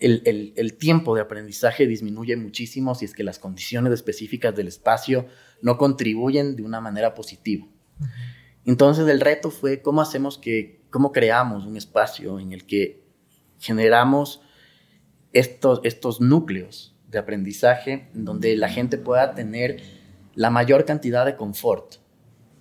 el, el, el, tiempo de aprendizaje disminuye muchísimo si es que las condiciones específicas del espacio no contribuyen de una manera positiva. Entonces, el reto fue cómo hacemos que cómo creamos un espacio en el que generamos estos, estos núcleos de aprendizaje donde la gente pueda tener la mayor cantidad de confort,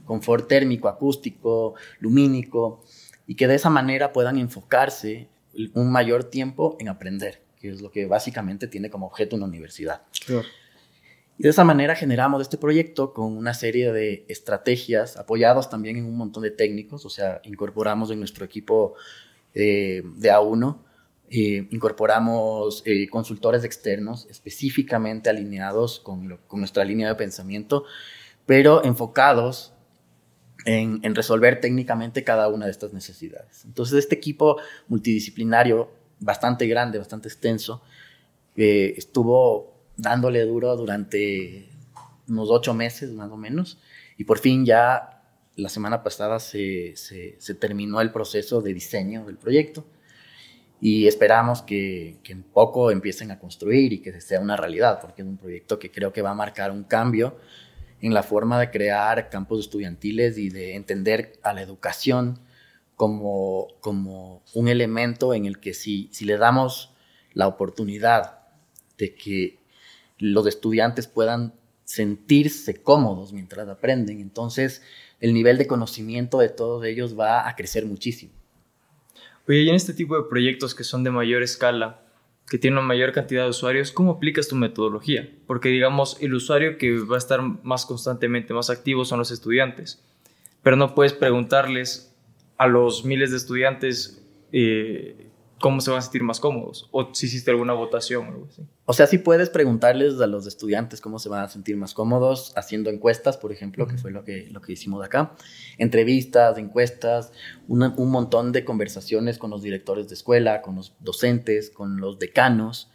confort térmico, acústico, lumínico, y que de esa manera puedan enfocarse un mayor tiempo en aprender, que es lo que básicamente tiene como objeto una universidad. Y de esa manera generamos este proyecto con una serie de estrategias apoyados también en un montón de técnicos, o sea, incorporamos en nuestro equipo eh, de A1, eh, incorporamos eh, consultores externos específicamente alineados con, con, nuestra línea de pensamiento, pero enfocados en, en, resolver técnicamente cada una de estas necesidades. Entonces, este equipo multidisciplinario, bastante grande, bastante extenso, estuvo dándole duro durante unos ocho meses más o menos, y por fin ya la semana pasada se, se, se terminó el proceso de diseño del proyecto y esperamos que, que, en poco empiecen a construir y que sea una realidad, porque es un proyecto que creo que va a marcar un cambio en la forma de crear campos estudiantiles y de entender a la educación como, como un elemento en el que si, si le damos la oportunidad de que los estudiantes puedan sentirse cómodos mientras aprenden, entonces el nivel de conocimiento de todos ellos va a crecer muchísimo. Oye, y en este tipo de proyectos que son de mayor escala, que tienen una mayor cantidad de usuarios, ¿cómo aplicas tu metodología? Porque digamos, el usuario que va a estar más constantemente, más activo son los estudiantes, pero no puedes preguntarles a los miles de estudiantes eh, cómo se van a sentir más cómodos o si hiciste alguna votación o algo así. O sea, sí puedes preguntarles a los estudiantes cómo se van a sentir más cómodos haciendo encuestas, por ejemplo, que fue lo que, lo que hicimos acá. Entrevistas, encuestas, un montón de conversaciones con los directores de escuela, con los docentes, con los decanos,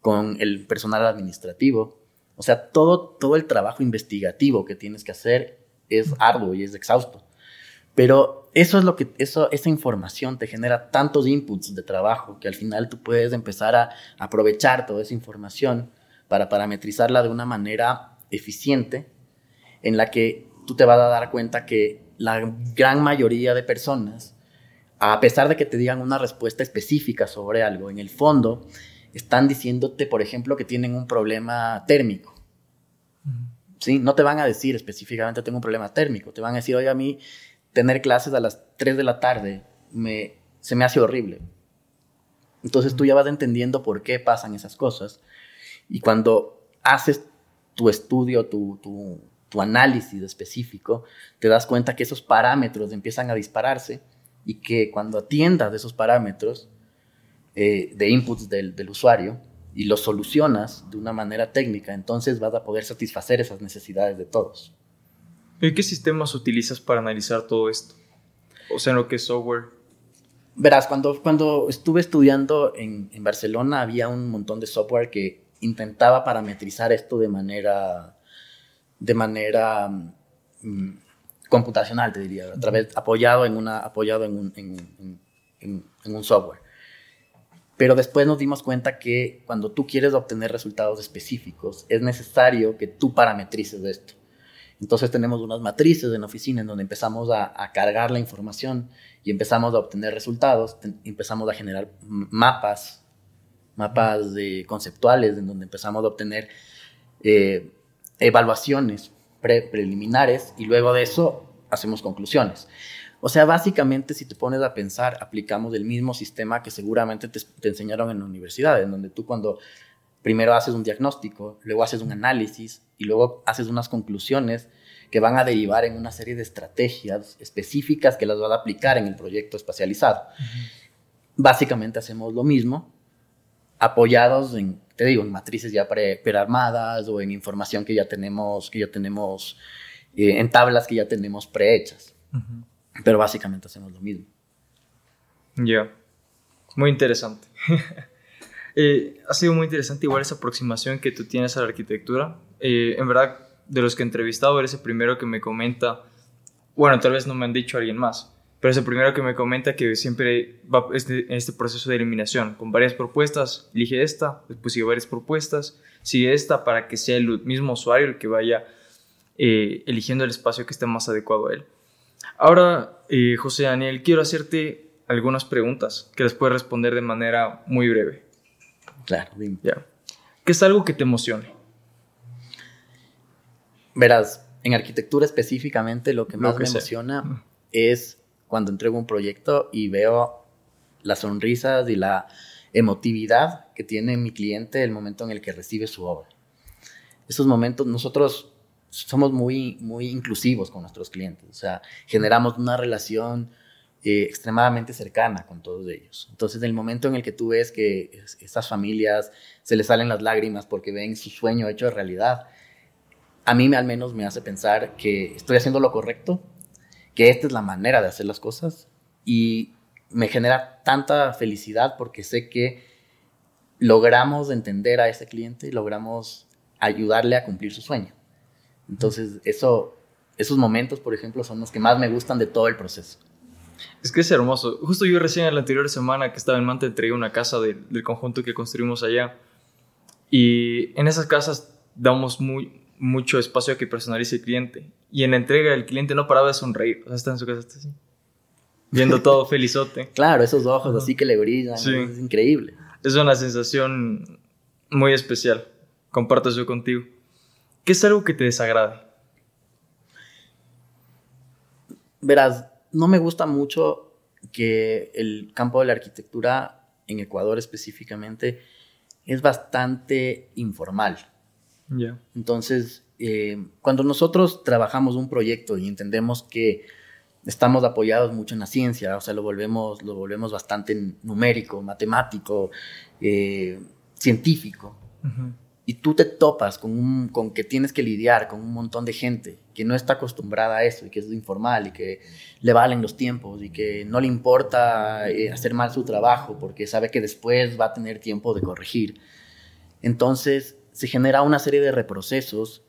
con el personal administrativo. O sea, todo, todo el trabajo investigativo que tienes que hacer es arduo y es exhausto. Pero eso es lo que, eso, esa información te genera tantos inputs de trabajo que al final tú puedes empezar a aprovechar toda esa información para parametrizarla de una manera eficiente en la que tú te vas a dar cuenta que la gran mayoría de personas, a pesar de que te digan una respuesta específica sobre algo, en el fondo están diciéndote, por ejemplo, que tienen un problema térmico. ¿Sí? No te van a decir específicamente tengo un problema térmico, te van a decir, oye, a mí tener clases a las 3 de la tarde me, se me hace horrible. Entonces tú ya vas entendiendo por qué pasan esas cosas. Y cuando haces tu estudio, tu, tu, análisis específico, te das cuenta que esos parámetros empiezan a dispararse y que cuando atiendas esos parámetros eh, de inputs del, del usuario y los solucionas de una manera técnica, entonces vas a poder satisfacer esas necesidades de todos. ¿Y qué sistemas utilizas para analizar todo esto? O sea, en lo que es software. Verás, cuando, cuando estuve estudiando en, en Barcelona había un montón de software que intentaba parametrizar esto de manera, de manera mm, computacional, te diría, a través, apoyado en, una, apoyado en un, en, en, en un software. Pero después nos dimos cuenta que cuando tú quieres obtener resultados específicos, es necesario que tú parametrices esto. Entonces tenemos unas matrices en la oficina en donde empezamos a, cargar la información y empezamos a obtener resultados, empezamos a generar mapas, mapas de, conceptuales en donde empezamos a obtener eh, evaluaciones preliminares y luego de eso hacemos conclusiones. O sea, básicamente si te pones a pensar, aplicamos el mismo sistema que seguramente te, te enseñaron en la universidad, en donde tú cuando primero haces un diagnóstico, luego haces un análisis y luego haces unas conclusiones que van a derivar en una serie de estrategias específicas que las vas a aplicar en el proyecto espacializado. Básicamente hacemos lo mismo, apoyados en, te digo, en matrices ya prearmadas o en información que ya tenemos, que ya tenemos, eh, en tablas que ya tenemos prehechas. Pero básicamente hacemos lo mismo. Ya, muy interesante. *laughs* Eh, ha sido muy interesante igual esa aproximación que tú tienes a la arquitectura. Eh, en verdad, de los que he entrevistado, eres el primero que me comenta, bueno, tal vez no me han dicho alguien más, pero es el primero que me comenta que siempre va este, este proceso de eliminación, con varias propuestas, elige esta, después sigue varias propuestas, sigue esta para que sea el mismo usuario el que vaya eh, eligiendo el espacio que esté más adecuado a él. Ahora, José Daniel, quiero hacerte algunas preguntas que les puedes responder de manera muy breve. Claro, Ya. ¿Qué es algo que te emocione? Verás, en arquitectura específicamente lo que más me emociona es cuando entrego un proyecto y veo las sonrisas y la emotividad que tiene mi cliente el momento en el que recibe su obra. Esos momentos nosotros somos muy, muy inclusivos con nuestros clientes, o sea, generamos una relación extremadamente cercana con todos ellos. Entonces, el momento en el que tú ves que estas familias se les salen las lágrimas porque ven su sueño hecho realidad, a mí al menos me hace pensar que estoy haciendo lo correcto, que esta es la manera de hacer las cosas y me genera tanta felicidad porque sé que logramos entender a ese cliente y logramos ayudarle a cumplir su sueño. Entonces, eso, esos momentos, por ejemplo, son los que más me gustan de todo el proceso. Es que es hermoso. Justo yo recién en la anterior semana que estaba en Manta entregué una casa del conjunto que construimos allá. Y en esas casas damos muy, mucho espacio a que personalice el cliente. Y en la entrega el cliente no paraba de sonreír. O sea, está en su casa, está así. Viendo todo *laughs* felizote. Claro, esos ojos así que le brillan. Es increíble. Es una sensación muy especial. Comparto eso contigo. ¿Qué es algo que te desagrade? Verás, no me gusta mucho que el campo de la arquitectura en Ecuador específicamente es bastante informal. Entonces, eh, cuando nosotros trabajamos un proyecto y entendemos que estamos apoyados mucho en la ciencia, o sea, lo volvemos, lo volvemos bastante numérico, matemático, eh, científico, y tú te topas con, con que tienes que lidiar con un montón de gente que no está acostumbrada a eso y que es informal y que le valen los tiempos y que no le importa eh, hacer mal su trabajo porque sabe que después va a tener tiempo de corregir. Entonces se genera una serie de reprocesos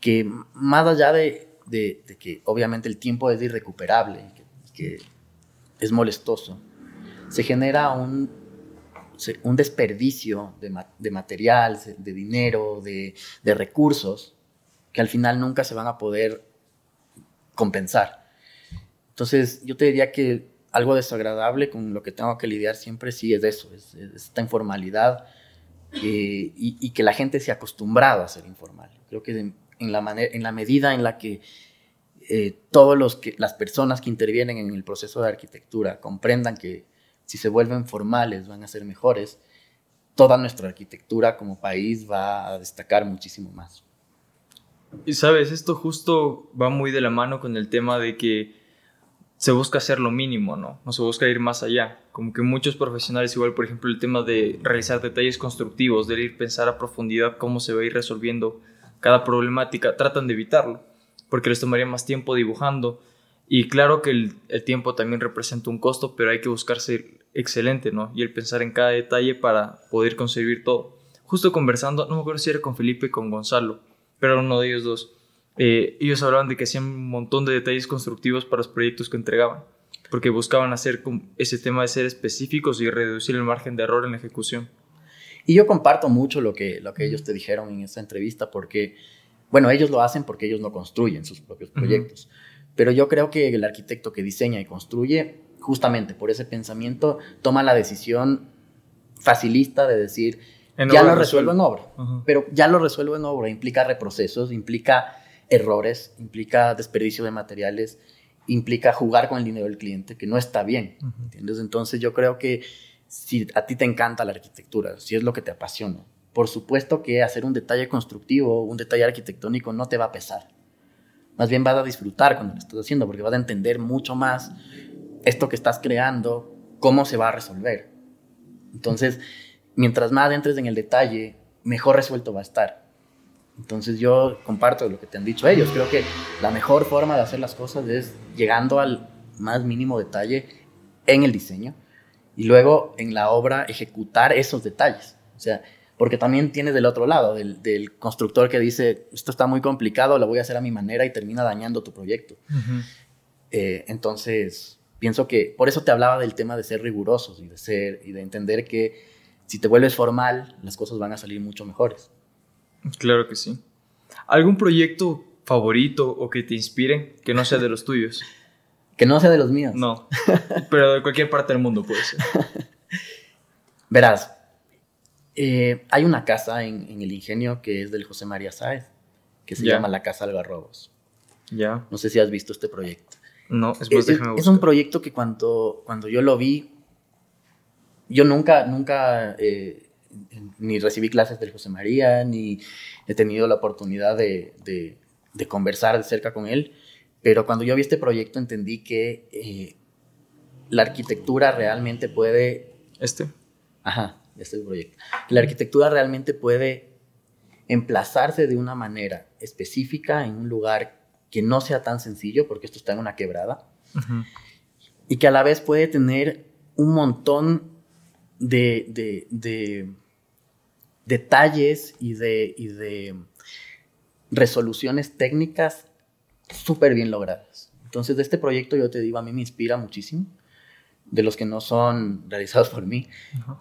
que más allá de, de, que obviamente el tiempo es irrecuperable, que, que es molestoso, se genera un un desperdicio de, material, de dinero, de, recursos, que al final nunca se van a poder compensar. Entonces, yo te diría que algo desagradable con lo que tengo que lidiar siempre sí es eso, es, esta informalidad eh, y, que la gente se ha acostumbrado a ser informal. Creo que en, la, medida en la que eh, todas las personas que intervienen en el proceso de arquitectura comprendan que si se vuelven formales, van a ser mejores, toda nuestra arquitectura como país va a destacar muchísimo más. Y sabes, esto justo va muy de la mano con el tema de que se busca hacer lo mínimo, ¿no? No se busca ir más allá. Como que muchos profesionales, igual por ejemplo el tema de realizar detalles constructivos, de ir pensar a profundidad cómo se va a ir resolviendo cada problemática, tratan de evitarlo, porque les tomaría más tiempo dibujando, y claro que el, tiempo también representa un costo, pero hay que buscar ser excelente, ¿no? Y el pensar en cada detalle para poder conseguir todo. Justo conversando, no me acuerdo si era con Felipe y con Gonzalo, pero era uno de ellos dos. Eh, ellos hablaban de que hacían un montón de detalles constructivos para los proyectos que entregaban, porque buscaban hacer ese tema de ser específicos y reducir el margen de error en la ejecución. Y yo comparto mucho lo que, lo que ellos te dijeron en esta entrevista, porque, bueno, ellos lo hacen porque ellos no construyen sus propios proyectos. Pero yo creo que el arquitecto que diseña y construye, justamente por ese pensamiento, toma la decisión facilista de decir, ya lo resuelvo en obra. Pero ya lo resuelvo en obra implica reprocesos, implica errores, implica desperdicio de materiales, implica jugar con el dinero del cliente, que no está bien. ¿entiendes? Entonces yo creo que si a ti te encanta la arquitectura, si es lo que te apasiona, por supuesto que hacer un detalle constructivo, un detalle arquitectónico no te va a pesar. Más bien vas a disfrutar cuando lo estás haciendo porque vas a entender mucho más esto que estás creando, cómo se va a resolver. Entonces, mientras más entres en el detalle, mejor resuelto va a estar. Entonces yo comparto lo que te han dicho ellos. Creo que la mejor forma de hacer las cosas es llegando al más mínimo detalle en el diseño y luego en la obra ejecutar esos detalles. O sea, porque también tienes del otro lado, del, constructor que dice, esto está muy complicado, lo voy a hacer a mi manera y termina dañando tu proyecto. Eh, entonces, pienso que por eso te hablaba del tema de ser rigurosos y de, ser, y de entender que si te vuelves formal, las cosas van a salir mucho mejores. Claro que sí. ¿Algún proyecto favorito o que te inspire que no sea de los tuyos? *laughs* que no sea de los míos. No, *laughs* pero de cualquier parte del mundo puede ser. *laughs* Verás, eh, hay una casa en, el ingenio que es del José María Sáez, que se llama la Casa Algarrobos. Ya. No sé si has visto este proyecto. No, es más, es, es un proyecto que cuando, cuando yo lo vi, yo nunca, nunca eh, ni recibí clases del José María, ni he tenido la oportunidad de, de, conversar de cerca con él, pero cuando yo vi este proyecto entendí que eh, la arquitectura realmente puede... Este. Ajá, este proyecto. La arquitectura realmente puede emplazarse de una manera específica en un lugar que no sea tan sencillo, porque esto está en una quebrada, y que a la vez puede tener un montón de, de, detalles y de, y de resoluciones técnicas súper bien logradas. Entonces, de este proyecto yo te digo, a mí me inspira muchísimo, de los que no son realizados por mí,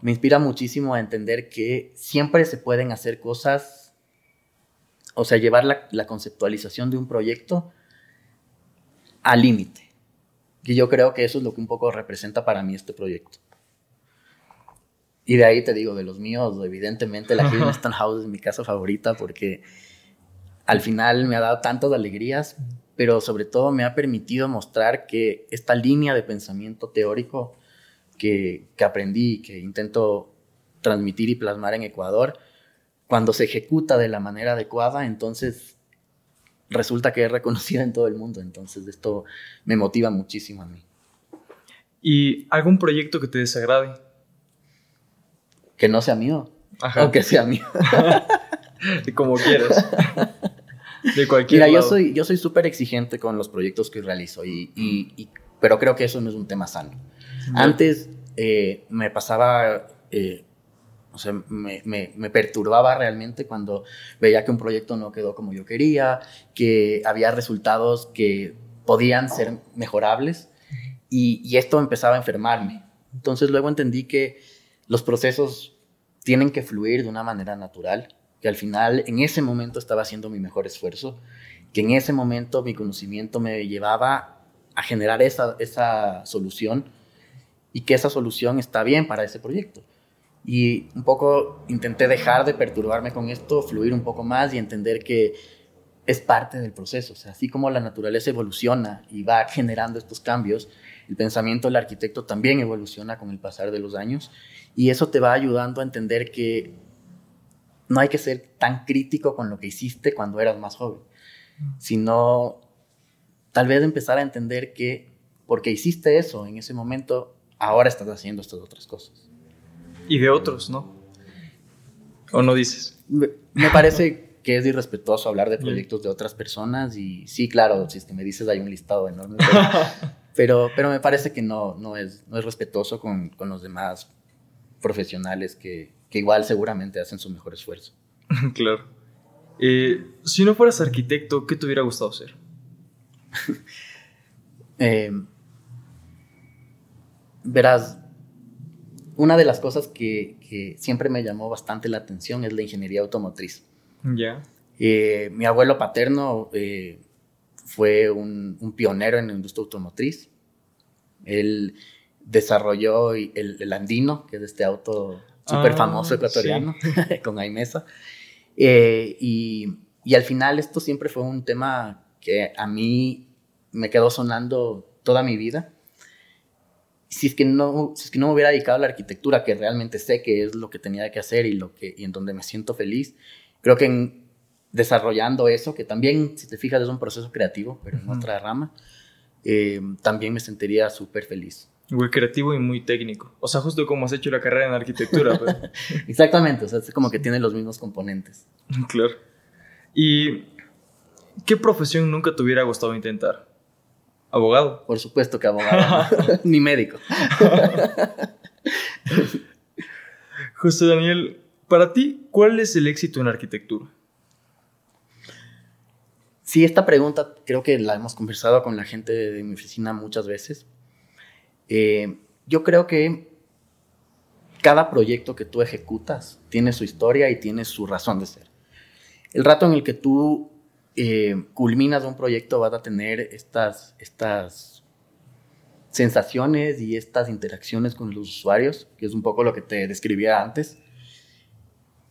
me inspira muchísimo a entender que siempre se pueden hacer cosas, o sea, llevar la, la conceptualización de un proyecto al límite. Y yo creo que eso es lo que un poco representa para mí este proyecto. Y de ahí te digo, de los míos, evidentemente la Kingston *laughs* House es mi casa favorita porque al final me ha dado tantas alegrías, pero sobre todo me ha permitido mostrar que esta línea de pensamiento teórico que, que aprendí, que intento transmitir y plasmar en Ecuador, cuando se ejecuta de la manera adecuada, entonces resulta que es reconocida en todo el mundo. Entonces esto me motiva muchísimo a mí. ¿Y algún proyecto que te desagrade? que no sea mío. Ajá. O que sea mío. *laughs* Como quieras. De cualquier Mira, yo soy yo soy súper exigente con los proyectos que realizo, y, y, pero creo que eso no es un tema sano. Antes eh, me pasaba, eh, o sea, me, perturbaba realmente cuando veía que un proyecto no quedó como yo quería, que había resultados que podían ser mejorables, y, esto empezaba a enfermarme. Entonces luego entendí que los procesos tienen que fluir de una manera natural, que al final en ese momento estaba haciendo mi mejor esfuerzo, que en ese momento mi conocimiento me llevaba a generar esa solución y que esa solución está bien para ese proyecto. Y un poco intenté dejar de perturbarme con esto, fluir un poco más y entender que es parte del proceso. O sea, así como la naturaleza evoluciona y va *laughs* generando estos cambios, el pensamiento del arquitecto también evoluciona con el pasar de los años y eso te va ayudando a entender que no hay que ser tan crítico con lo que hiciste cuando eras más joven, sino tal vez empezar a entender que porque hiciste eso en ese momento, ahora estás haciendo estas otras cosas. Y de otros, ¿no? ¿O no dices? Me parece que es irrespetuoso hablar de proyectos de otras personas y sí, claro, si es que me dices hay un listado enorme, *laughs* pero, pero, me parece que no, no, es, no es respetuoso con, con los demás profesionales que, que igual seguramente hacen su mejor esfuerzo. *laughs* claro. Eh, si no fueras arquitecto, ¿qué te hubiera gustado ser? *laughs* Eh, verás, una de las cosas que, que, siempre me llamó bastante la atención es la ingeniería automotriz. Ya. Eh, mi abuelo paterno fue un, un, pionero en la industria automotriz. Él desarrolló el, el, Andino, que es este auto súper ah, famoso ecuatoriano, *laughs* *laughs* con Aimesa. Eh, y, y, al final esto siempre fue un tema que a mí me quedó sonando toda mi vida. Si es, que no, si es que no me hubiera dedicado a la arquitectura, que realmente sé que es lo que tenía que hacer y, lo que, y en donde me siento feliz, creo que en, desarrollando eso, que también, si te fijas, es un proceso creativo, pero en otra rama, eh, también me sentiría súper feliz. Muy creativo y muy técnico. O sea, justo como has hecho la carrera en arquitectura. Pues. *laughs* Exactamente, o sea, es como que tiene los mismos componentes. *laughs* Claro. ¿Y qué profesión nunca te hubiera gustado intentar? ¿Abogado? Por supuesto que abogado. *laughs* Ni médico. *laughs* José Daniel, para ti, ¿cuál es el éxito en arquitectura? Sí, esta pregunta creo que la hemos conversado con la gente de mi oficina muchas veces eh, yo creo que cada proyecto que tú ejecutas tiene su historia y tiene su razón de ser. El rato en el que tú eh, culminas un proyecto vas a tener estas, estas sensaciones y estas interacciones con los usuarios, que es un poco lo que te describía antes.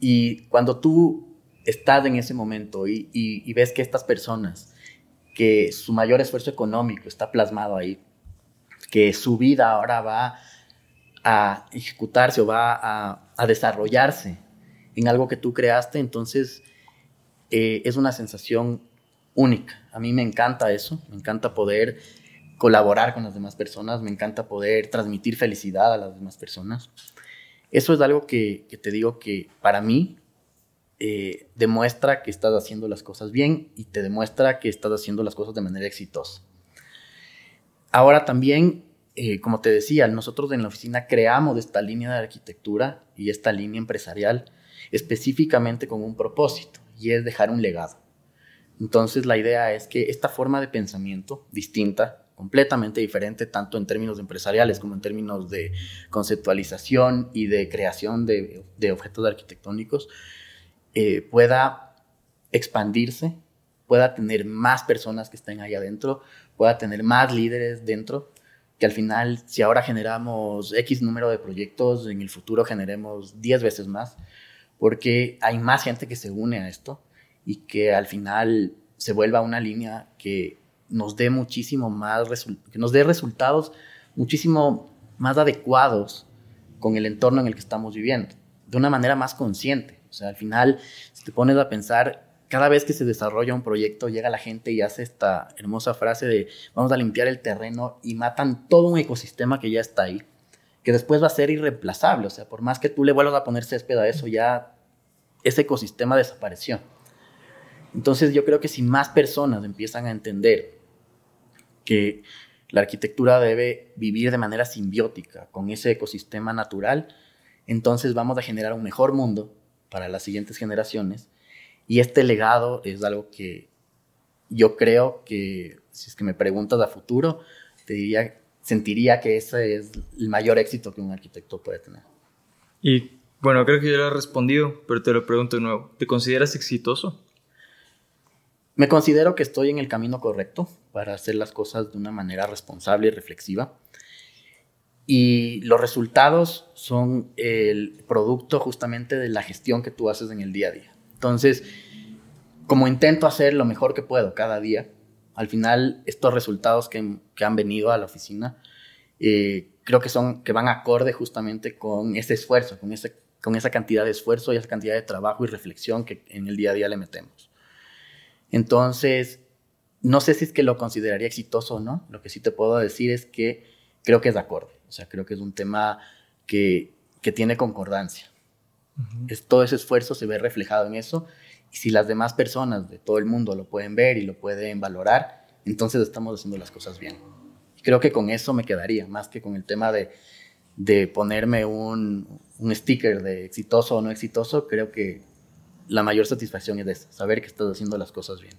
Y cuando tú estás en ese momento y, y ves que estas personas que su mayor esfuerzo económico está plasmado ahí, que su vida ahora va a ejecutarse o va a, desarrollarse en algo que tú creaste, entonces eh, es una sensación única. A mí me encanta eso, me encanta poder colaborar con las demás personas, me encanta poder transmitir felicidad a las demás personas. Eso es algo que, te digo que para mí eh, demuestra que estás haciendo las cosas bien y te demuestra que estás haciendo las cosas de manera exitosa. Ahora también, eh, como te decía, nosotros en la oficina creamos esta línea de arquitectura y esta línea empresarial específicamente con un propósito y es dejar un legado. Entonces la idea es que esta forma de pensamiento distinta, completamente diferente, tanto en términos empresariales como en términos de conceptualización y de creación de, objetos arquitectónicos, eh, pueda expandirse, pueda tener más personas que estén ahí adentro, pueda tener más líderes dentro, que al final, si ahora generamos X número de proyectos, en el futuro generemos 10 veces más, porque hay más gente que se une a esto y que al final se vuelva una línea que nos dé muchísimo más, que nos dé resultados muchísimo más adecuados con el entorno en el que estamos viviendo, de una manera más consciente. O sea, al final, si te pones a pensar, cada vez que se desarrolla un proyecto, llega la gente y hace esta hermosa frase de vamos a limpiar el terreno y matan todo un ecosistema que ya está ahí, que después va a ser irreemplazable. O sea, por más que tú le vuelvas a poner césped a eso, ya ese ecosistema desapareció. Entonces yo creo que si más personas empiezan a entender que la arquitectura debe vivir de manera simbiótica con ese ecosistema natural, entonces vamos a generar un mejor mundo para las siguientes generaciones. Y este legado es algo que yo creo que, si es que me preguntas a futuro, te diría, sentiría que ese es el mayor éxito que un arquitecto puede tener. Y bueno, creo que ya lo he respondido, pero te lo pregunto de nuevo. ¿Te consideras exitoso? Me considero que estoy en el camino correcto para hacer las cosas de una manera responsable y reflexiva. Y los resultados son el producto justamente de la gestión que tú haces en el día a día. Entonces, como intento hacer lo mejor que puedo cada día, al final estos resultados que, han venido a la oficina, eh, creo que son que van acorde justamente con ese esfuerzo, con, ese, con esa cantidad de esfuerzo y esa cantidad de trabajo y reflexión que en el día a día le metemos. Entonces, no sé si es que lo consideraría exitoso o no. Lo que sí te puedo decir es que creo que es de acuerdo. O sea, creo que es un tema que, tiene concordancia. es, todo ese esfuerzo se ve reflejado en eso. Y si las demás personas de todo el mundo lo pueden ver y lo pueden valorar, entonces estamos haciendo las cosas bien. creo que con eso me quedaría, más que con el tema de, ponerme un, un sticker de exitoso o no exitoso. Creo que la mayor satisfacción es esa, saber que estás haciendo las cosas bien.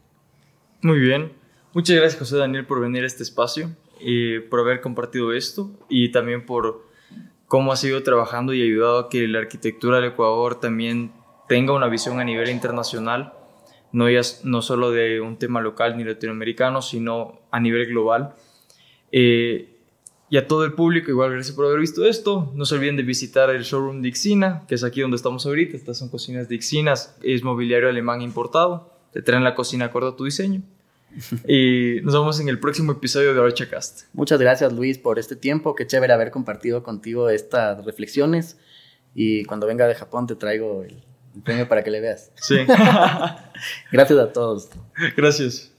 Muy bien. Muchas gracias, José Daniel, por venir a este espacio y por haber compartido esto y también por cómo has ido trabajando y ayudado a que la arquitectura del Ecuador también tenga una visión a nivel internacional, no, ya, no solo de un tema local ni latinoamericano, sino a nivel global. Eh, y a todo el público, igual gracias por haber visto esto. No se olviden de visitar el showroom de Ixina, que es aquí donde estamos ahorita. Estas son cocinas de Ixinas, es mobiliario alemán importado. Te traen la cocina acorde a tu diseño. *laughs* y nos vemos en el próximo episodio de Archacast. Muchas gracias Luis por este tiempo. Qué chévere haber compartido contigo estas reflexiones. Y cuando venga de Japón te traigo el, el premio para que le veas. Sí. *laughs* Gracias a todos. Gracias.